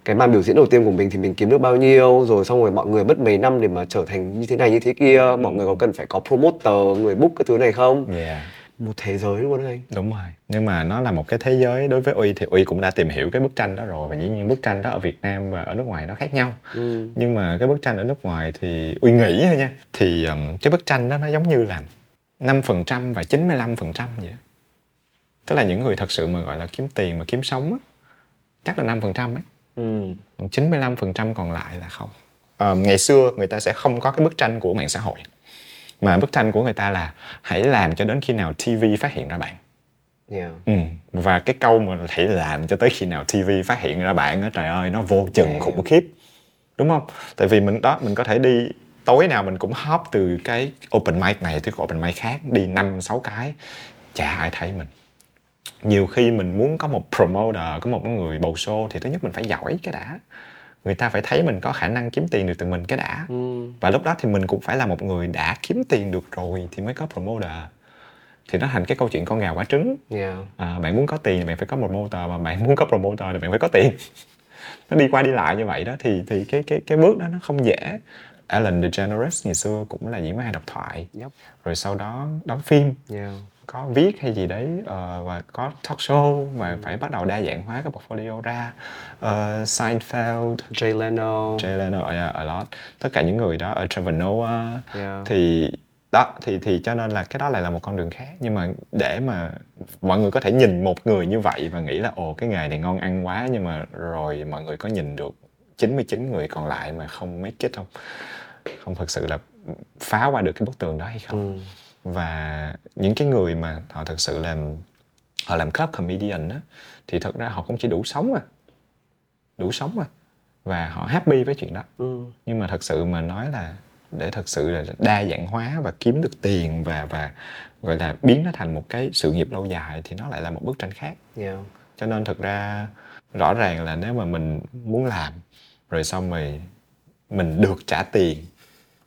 cái màn biểu diễn đầu tiên của mình thì mình kiếm được bao nhiêu? Rồi xong rồi mọi người mất mấy năm để mà trở thành như thế này như thế kia. Mọi người có cần phải có promoter người book cái thứ này không? Yeah một thế giới luôn đấy anh. Đúng rồi. Nhưng mà nó là một cái thế giới đối với uy thì uy cũng đã tìm hiểu cái bức tranh đó rồi và dĩ nhiên bức tranh đó ở việt nam và ở nước ngoài nó khác nhau. Ừ. nhưng mà cái bức tranh ở nước ngoài thì uy nghĩ thôi nha. Thì um, cái bức tranh đó nó giống như là 5% và 95% vậy đó. tức là những người thật sự mà gọi là kiếm tiền mà kiếm sống á chắc là 5% ấy. Ừ. còn 95% còn lại là không. Ờ, ngày xưa người ta sẽ không có cái bức tranh của mạng xã hội mà bức tranh của người ta là hãy làm cho đến khi nào TV phát hiện ra bạn. Yeah. ừ. và cái câu mà hãy làm cho tới khi nào TV phát hiện ra bạn á trời ơi nó vô chừng khủng khiếp. Đúng không? Tại vì mình đó mình có thể đi tối nào mình cũng hop từ cái open mic này tới open mic khác đi năm sáu cái. Chả ai thấy mình. Nhiều khi mình muốn có một promoter có một người bầu show thì thứ nhất mình phải giỏi cái đã người ta phải thấy mình có khả năng kiếm tiền được từ mình cái đã Ừ. và lúc đó thì mình cũng phải là một người đã kiếm tiền được rồi thì mới có promoter thì nó thành cái câu chuyện con gà quả trứng Yeah. à, bạn muốn có tiền thì bạn phải có promoter mà bạn muốn có promoter thì bạn phải có tiền <laughs> nó đi qua đi lại như vậy đó thì thì cái cái cái bước đó nó không dễ Ellen DeGeneres ngày xưa cũng là diễn viên hài độc thoại Yep. rồi sau đó đóng phim Yeah. Có viết hay gì đấy ờ, và có talk show mà phải bắt đầu đa dạng hóa cái portfolio ra. Ờ, Seinfeld Jay Leno. Jay Leno yeah, a lot. Tất cả những người đó ở Trevor Noah. Yeah. thì đó thì thì cho nên là cái đó lại là một con đường khác. Nhưng mà để mà mọi người có thể nhìn một người như vậy và nghĩ là ồ cái nghề này ngon ăn quá nhưng mà rồi mọi người có nhìn được 99 người còn lại mà không make it không? Không thực sự là phá qua được cái bức tường đó hay không? Ừ. và những cái người mà họ thực sự làm họ làm club comedian á thì thật ra họ cũng chỉ đủ sống à. Đủ sống à. Và họ happy với chuyện đó. Ừ. nhưng mà thật sự mà nói là để thật sự là đa dạng hóa và kiếm được tiền và và gọi là biến nó thành một cái sự nghiệp lâu dài thì nó lại là một bức tranh khác. Yeah. cho nên thực ra rõ ràng là nếu mà mình muốn làm rồi xong rồi mình được trả tiền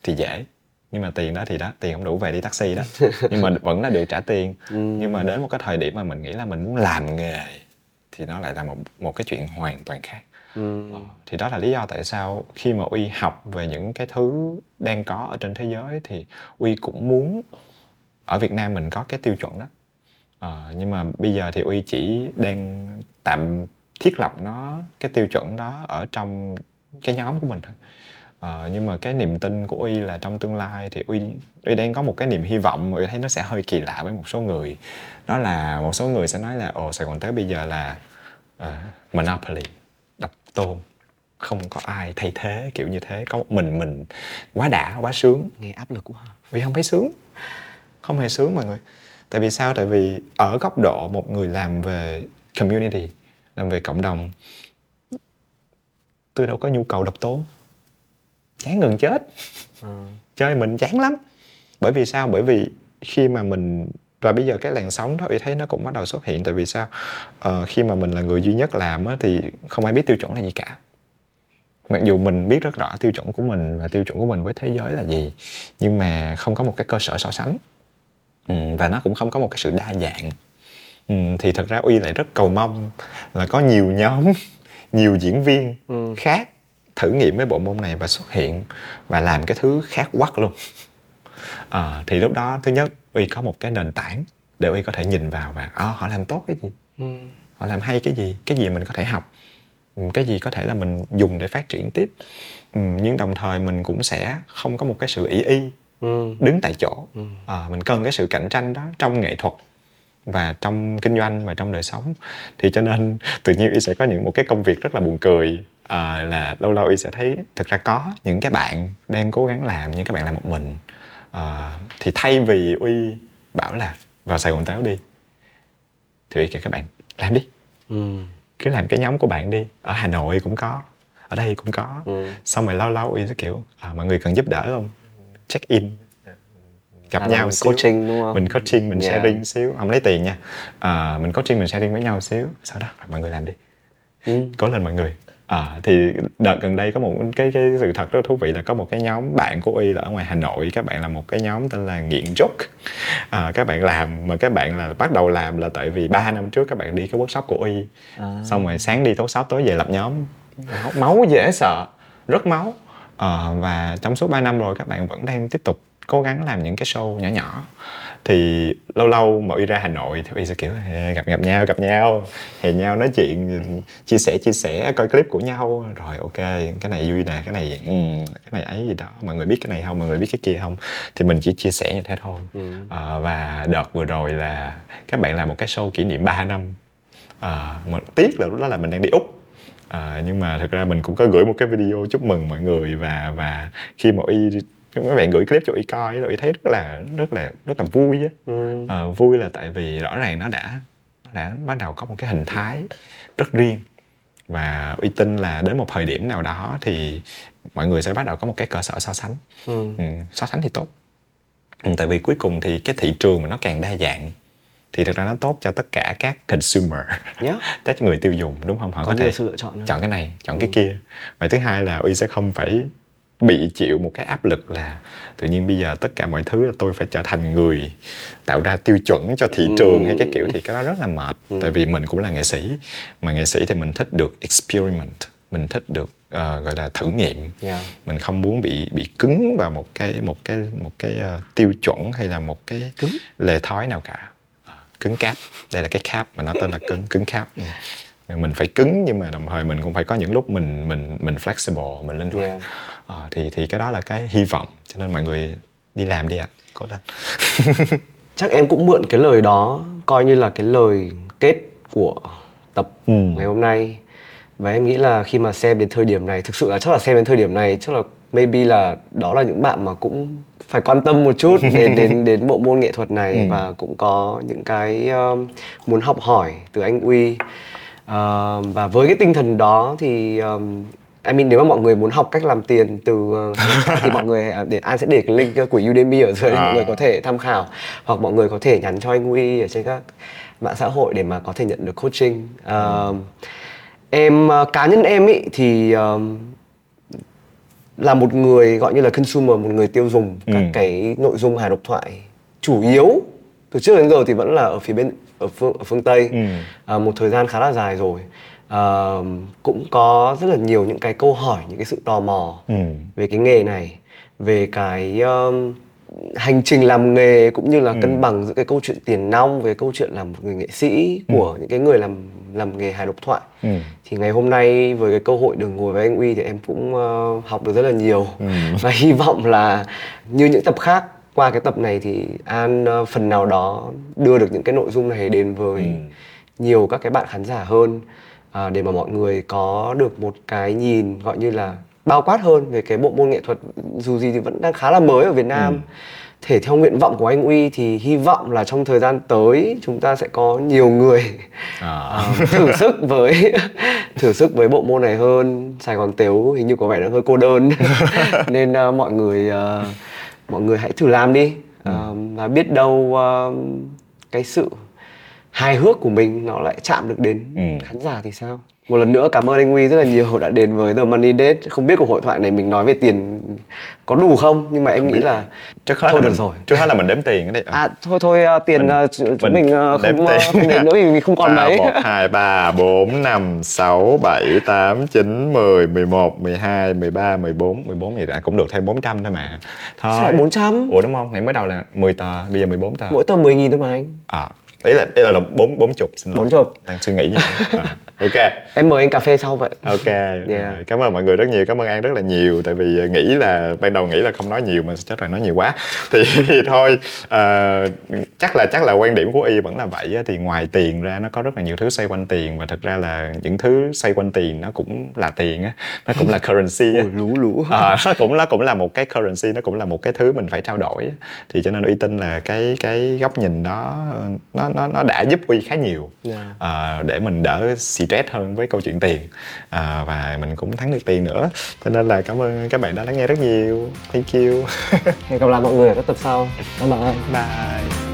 thì dễ nhưng mà tiền đó thì đó tiền không đủ về đi taxi đó. <laughs> Nhưng mà vẫn là được trả tiền. Nhưng mà đến một cái thời điểm mà mình nghĩ là mình muốn làm nghề thì nó lại là một một cái chuyện hoàn toàn khác. Ừ. thì đó là lý do tại sao khi mà uy học về những cái thứ đang có ở trên thế giới thì uy cũng muốn ở việt nam mình có cái tiêu chuẩn đó. Ờ, nhưng mà bây giờ thì uy chỉ đang tạm thiết lập nó cái tiêu chuẩn đó ở trong cái nhóm của mình thôi Ờ, nhưng mà cái niềm tin của uy là trong tương lai thì uy uy đang có một cái niềm hy vọng mà uy thấy nó sẽ hơi kỳ lạ với một số người. Đó là một số người sẽ nói là ồ sài gòn tới bây giờ là ờ, monopoly độc tôn không có ai thay thế kiểu như thế có một mình mình quá đã quá sướng. Nghe áp lực quá. vì không thấy sướng. Không hề sướng mọi người. Tại vì sao? Tại vì ở góc độ một người làm về community làm về cộng đồng tôi đâu có nhu cầu độc tố chán gần chết. Chơi mình chán lắm. Bởi vì sao? Bởi vì khi mà mình và bây giờ cái làn sóng đó tôi thấy nó cũng bắt đầu xuất hiện. Tại vì sao? Ờ, khi mà mình là người duy nhất làm á, thì không ai biết tiêu chuẩn là gì cả. Mặc dù mình biết rất rõ tiêu chuẩn của mình và tiêu chuẩn của mình với thế giới là gì nhưng mà không có một cái cơ sở so sánh. Ừ, và nó cũng không có một cái sự đa dạng. Ừ, thì thật ra uy lại rất cầu mong là có nhiều nhóm <laughs> nhiều diễn viên khác thử nghiệm với bộ môn này và xuất hiện và làm cái thứ khác quắc luôn. À, thì lúc đó thứ nhất uy có một cái nền tảng để uy có thể nhìn vào và à, họ làm tốt cái gì? Ừ. họ làm hay cái gì? Cái gì mình có thể học? Ừ, cái gì có thể là mình dùng để phát triển tiếp? Ừ, nhưng đồng thời mình cũng sẽ không có một cái sự ý y Ừ. đứng tại chỗ. À, mình cần cái sự cạnh tranh đó trong nghệ thuật và trong kinh doanh và trong đời sống. Thì cho nên <laughs> tự nhiên y sẽ có những một cái công việc rất là buồn cười à, là lâu lâu y sẽ thấy thực ra có những cái bạn đang cố gắng làm nhưng các bạn làm một mình à, thì thay vì uy bảo là vào sài gòn táo đi thì uy kêu các bạn làm đi Ừ. cứ làm cái nhóm của bạn đi ở hà nội cũng có ở đây cũng có Ừ. xong rồi lâu lâu uy sẽ kiểu à, mọi người cần giúp đỡ không check in gặp À, nhau mình xíu. coaching đúng không? mình coaching mình Yeah. sharing xíu không lấy tiền nha à, mình coaching mình sharing với nhau xíu sau đó mọi người làm đi Ừ. cố lên mọi người à, thì đợt gần đây có một cái cái sự thật rất thú vị là có một cái nhóm bạn của y là ở ngoài hà nội. Các bạn là một cái nhóm tên là nghiện joke. À, các bạn làm mà các bạn là bắt đầu làm là tại vì 3 năm trước các bạn đi cái workshop của y À. xong rồi sáng đi workshop tối về lập nhóm. Máu, dễ sợ rất máu. Ờ, và trong suốt 3 năm rồi các bạn vẫn đang tiếp tục cố gắng làm những cái show nhỏ nhỏ thì lâu lâu mà y ra Hà Nội thì y sẽ kiểu "Ê, gặp gặp nhau gặp nhau hẹn nhau nói chuyện chia sẻ chia sẻ coi clip của nhau. Rồi ok cái này vui nè cái này ừ, cái này ấy gì đó. Mọi người biết cái này không? Mọi người biết cái kia không? Thì mình chỉ chia sẻ như thế thôi. Ờ, và đợt vừa rồi là các bạn làm một cái show kỷ niệm 3 năm. À, mà tiếc là lúc đó là mình đang đi úc. À, nhưng mà thực ra mình cũng có gửi một cái video chúc mừng mọi người và và khi mà y các bạn gửi clip cho y coi rồi y thấy rất là rất là rất là vui á Ừ. à, vui là tại vì rõ ràng nó đã nó đã bắt đầu có một cái hình thái rất riêng và uy tin là đến một thời điểm nào đó thì mọi người sẽ bắt đầu có một cái cơ sở so sánh Ừ. ừ, so sánh thì tốt ừ, tại vì cuối cùng thì cái thị trường mà nó càng đa dạng thì thực ra nó tốt cho tất cả các consumer Yeah. <laughs> các người tiêu dùng đúng không họ Có có, thể sự lựa chọn hơn. chọn cái này chọn cái kia và thứ hai là uy sẽ không phải bị chịu một cái áp lực là tự nhiên bây giờ tất cả mọi thứ là tôi phải trở thành người tạo ra tiêu chuẩn cho thị trường hay cái kiểu thì cái đó rất là mệt tại vì mình cũng là nghệ sĩ mà nghệ sĩ thì mình thích được experiment mình thích được ờ, gọi là thử nghiệm Yeah. mình không muốn bị bị cứng vào một cái một cái một cái ờ, tiêu chuẩn hay là một cái Cứng? lề thói nào cả Ờ, cứng cáp đây là cái cap mà nó tên là cứng cứng cap Ừ. mình phải cứng nhưng mà đồng thời mình cũng phải có những lúc mình mình mình flexible mình linh hoạt Yeah. Ờ, thì thì cái đó là cái hy vọng cho nên mọi người đi làm đi ạ cố lên <laughs> Chắc em cũng mượn cái lời đó coi như là cái lời kết của tập Ừ. ngày hôm nay. Và em nghĩ là khi mà xem đến thời điểm này, thực sự là chắc là xem đến thời điểm này chắc là maybe là đó là những bạn mà cũng phải quan tâm một chút <laughs> đến đến đến bộ môn nghệ thuật này Ừ. và cũng có những cái um, muốn học hỏi từ anh Uy. Ờ, và với cái tinh thần đó thì um, I mean nếu mà mọi người muốn học cách làm tiền từ uh, <laughs> thì mọi người à, để An sẽ để cái link uh, của Udemy ở dưới để mọi người có thể tham khảo hoặc mọi người có thể nhắn cho anh Uy ở trên các mạng xã hội để mà có thể nhận được coaching. Ờ, Em uh, cá nhân em ý thì um, là một người gọi như là consumer một người tiêu dùng các Ừ. cái nội dung hài độc thoại chủ yếu từ trước đến giờ thì vẫn là ở phía bên ở phương ở phương Tây Ừ. à, một thời gian khá là dài rồi à, cũng có rất là nhiều những cái câu hỏi những cái sự tò mò Ừ. về cái nghề này về cái um, hành trình làm nghề cũng như là cân bằng giữa cái câu chuyện tiền nong về câu chuyện làm một người nghệ sĩ của những cái người làm làm nghề hài độc thoại Ừ. thì ngày hôm nay với cái cơ hội được ngồi với anh Uy thì em cũng ờ, học được rất là nhiều Ừ. <laughs> và hy vọng là như những tập khác qua cái tập này thì An ờ, phần nào đó đưa được những cái nội dung này đến với nhiều các cái bạn khán giả hơn à, để mà mọi người có được một cái nhìn gọi như là bao quát hơn về cái bộ môn nghệ thuật dù gì thì vẫn đang khá là mới ở Việt Nam. Thể theo nguyện vọng của anh Uy thì hy vọng là trong thời gian tới chúng ta sẽ có nhiều người À. Ờ, <laughs> thử sức với thử sức với bộ môn này hơn. Sài Gòn Tếu hình như có vẻ nó hơi cô đơn. <laughs> <laughs> Nên ờ, mọi người ờ, mọi người hãy thử làm đi. Ờ, và biết đâu ờ, cái sự hài hước của mình nó lại chạm được đến Ừ. khán giả thì sao? Một lần nữa cảm ơn anh Huy rất là nhiều đã đến với The Money Date không biết cuộc hội thoại này mình nói về tiền có đủ không? Nhưng mà em nghĩ là trước hết thôi được mình, rồi. trước hết là mình đếm tiền cái đi à thôi thôi à, tiền Mình- ch- chúng mình đếm không, không đến nữa vì mình không còn mấy 1, 2, 3, 4, 5, 6, 7, 8, 9, 10, 11, 12, 13, 14 14 gì đã cũng được thêm 400 thôi mà. Thôi. lại 400? Ủa đúng không? Nãy mới đầu là 10 tờ, bây giờ 14 tờ. Mỗi tờ 10 nghìn thôi mà anh. À, ý là, ý là 4, 40 xin lỗi 40. Đang suy nghĩ như vậy à, <laughs> Ok em mời anh cà phê sau vậy Ok, Yeah. rồi. cảm ơn mọi người rất nhiều, cảm ơn An rất là nhiều Tại vì nghĩ là, ban đầu nghĩ là không nói nhiều mà chắc là nói nhiều quá Thì, <laughs> thì thôi, ờ, chắc là chắc là quan điểm của Y vẫn là vậy. Thì ngoài tiền ra nó có rất là nhiều thứ xoay quanh tiền Và thực ra là những thứ xoay quanh tiền nó cũng là tiền á Nó cũng là <laughs> currency á Ôi, lú lú Ờ, nó cũng nó cũng là một cái currency nó cũng là một cái thứ mình phải trao đổi thì cho nên uy tin là cái cái góc nhìn đó nó nó nó đã giúp uy khá nhiều Yeah. Ờ, để mình đỡ stress hơn với câu chuyện tiền. Ờ, và mình cũng thắng được tiền nữa. Cho nên là cảm ơn các bạn đã lắng nghe rất nhiều. Thank you. Hẹn gặp lại mọi người ở các tập sau. Bye bye. Bye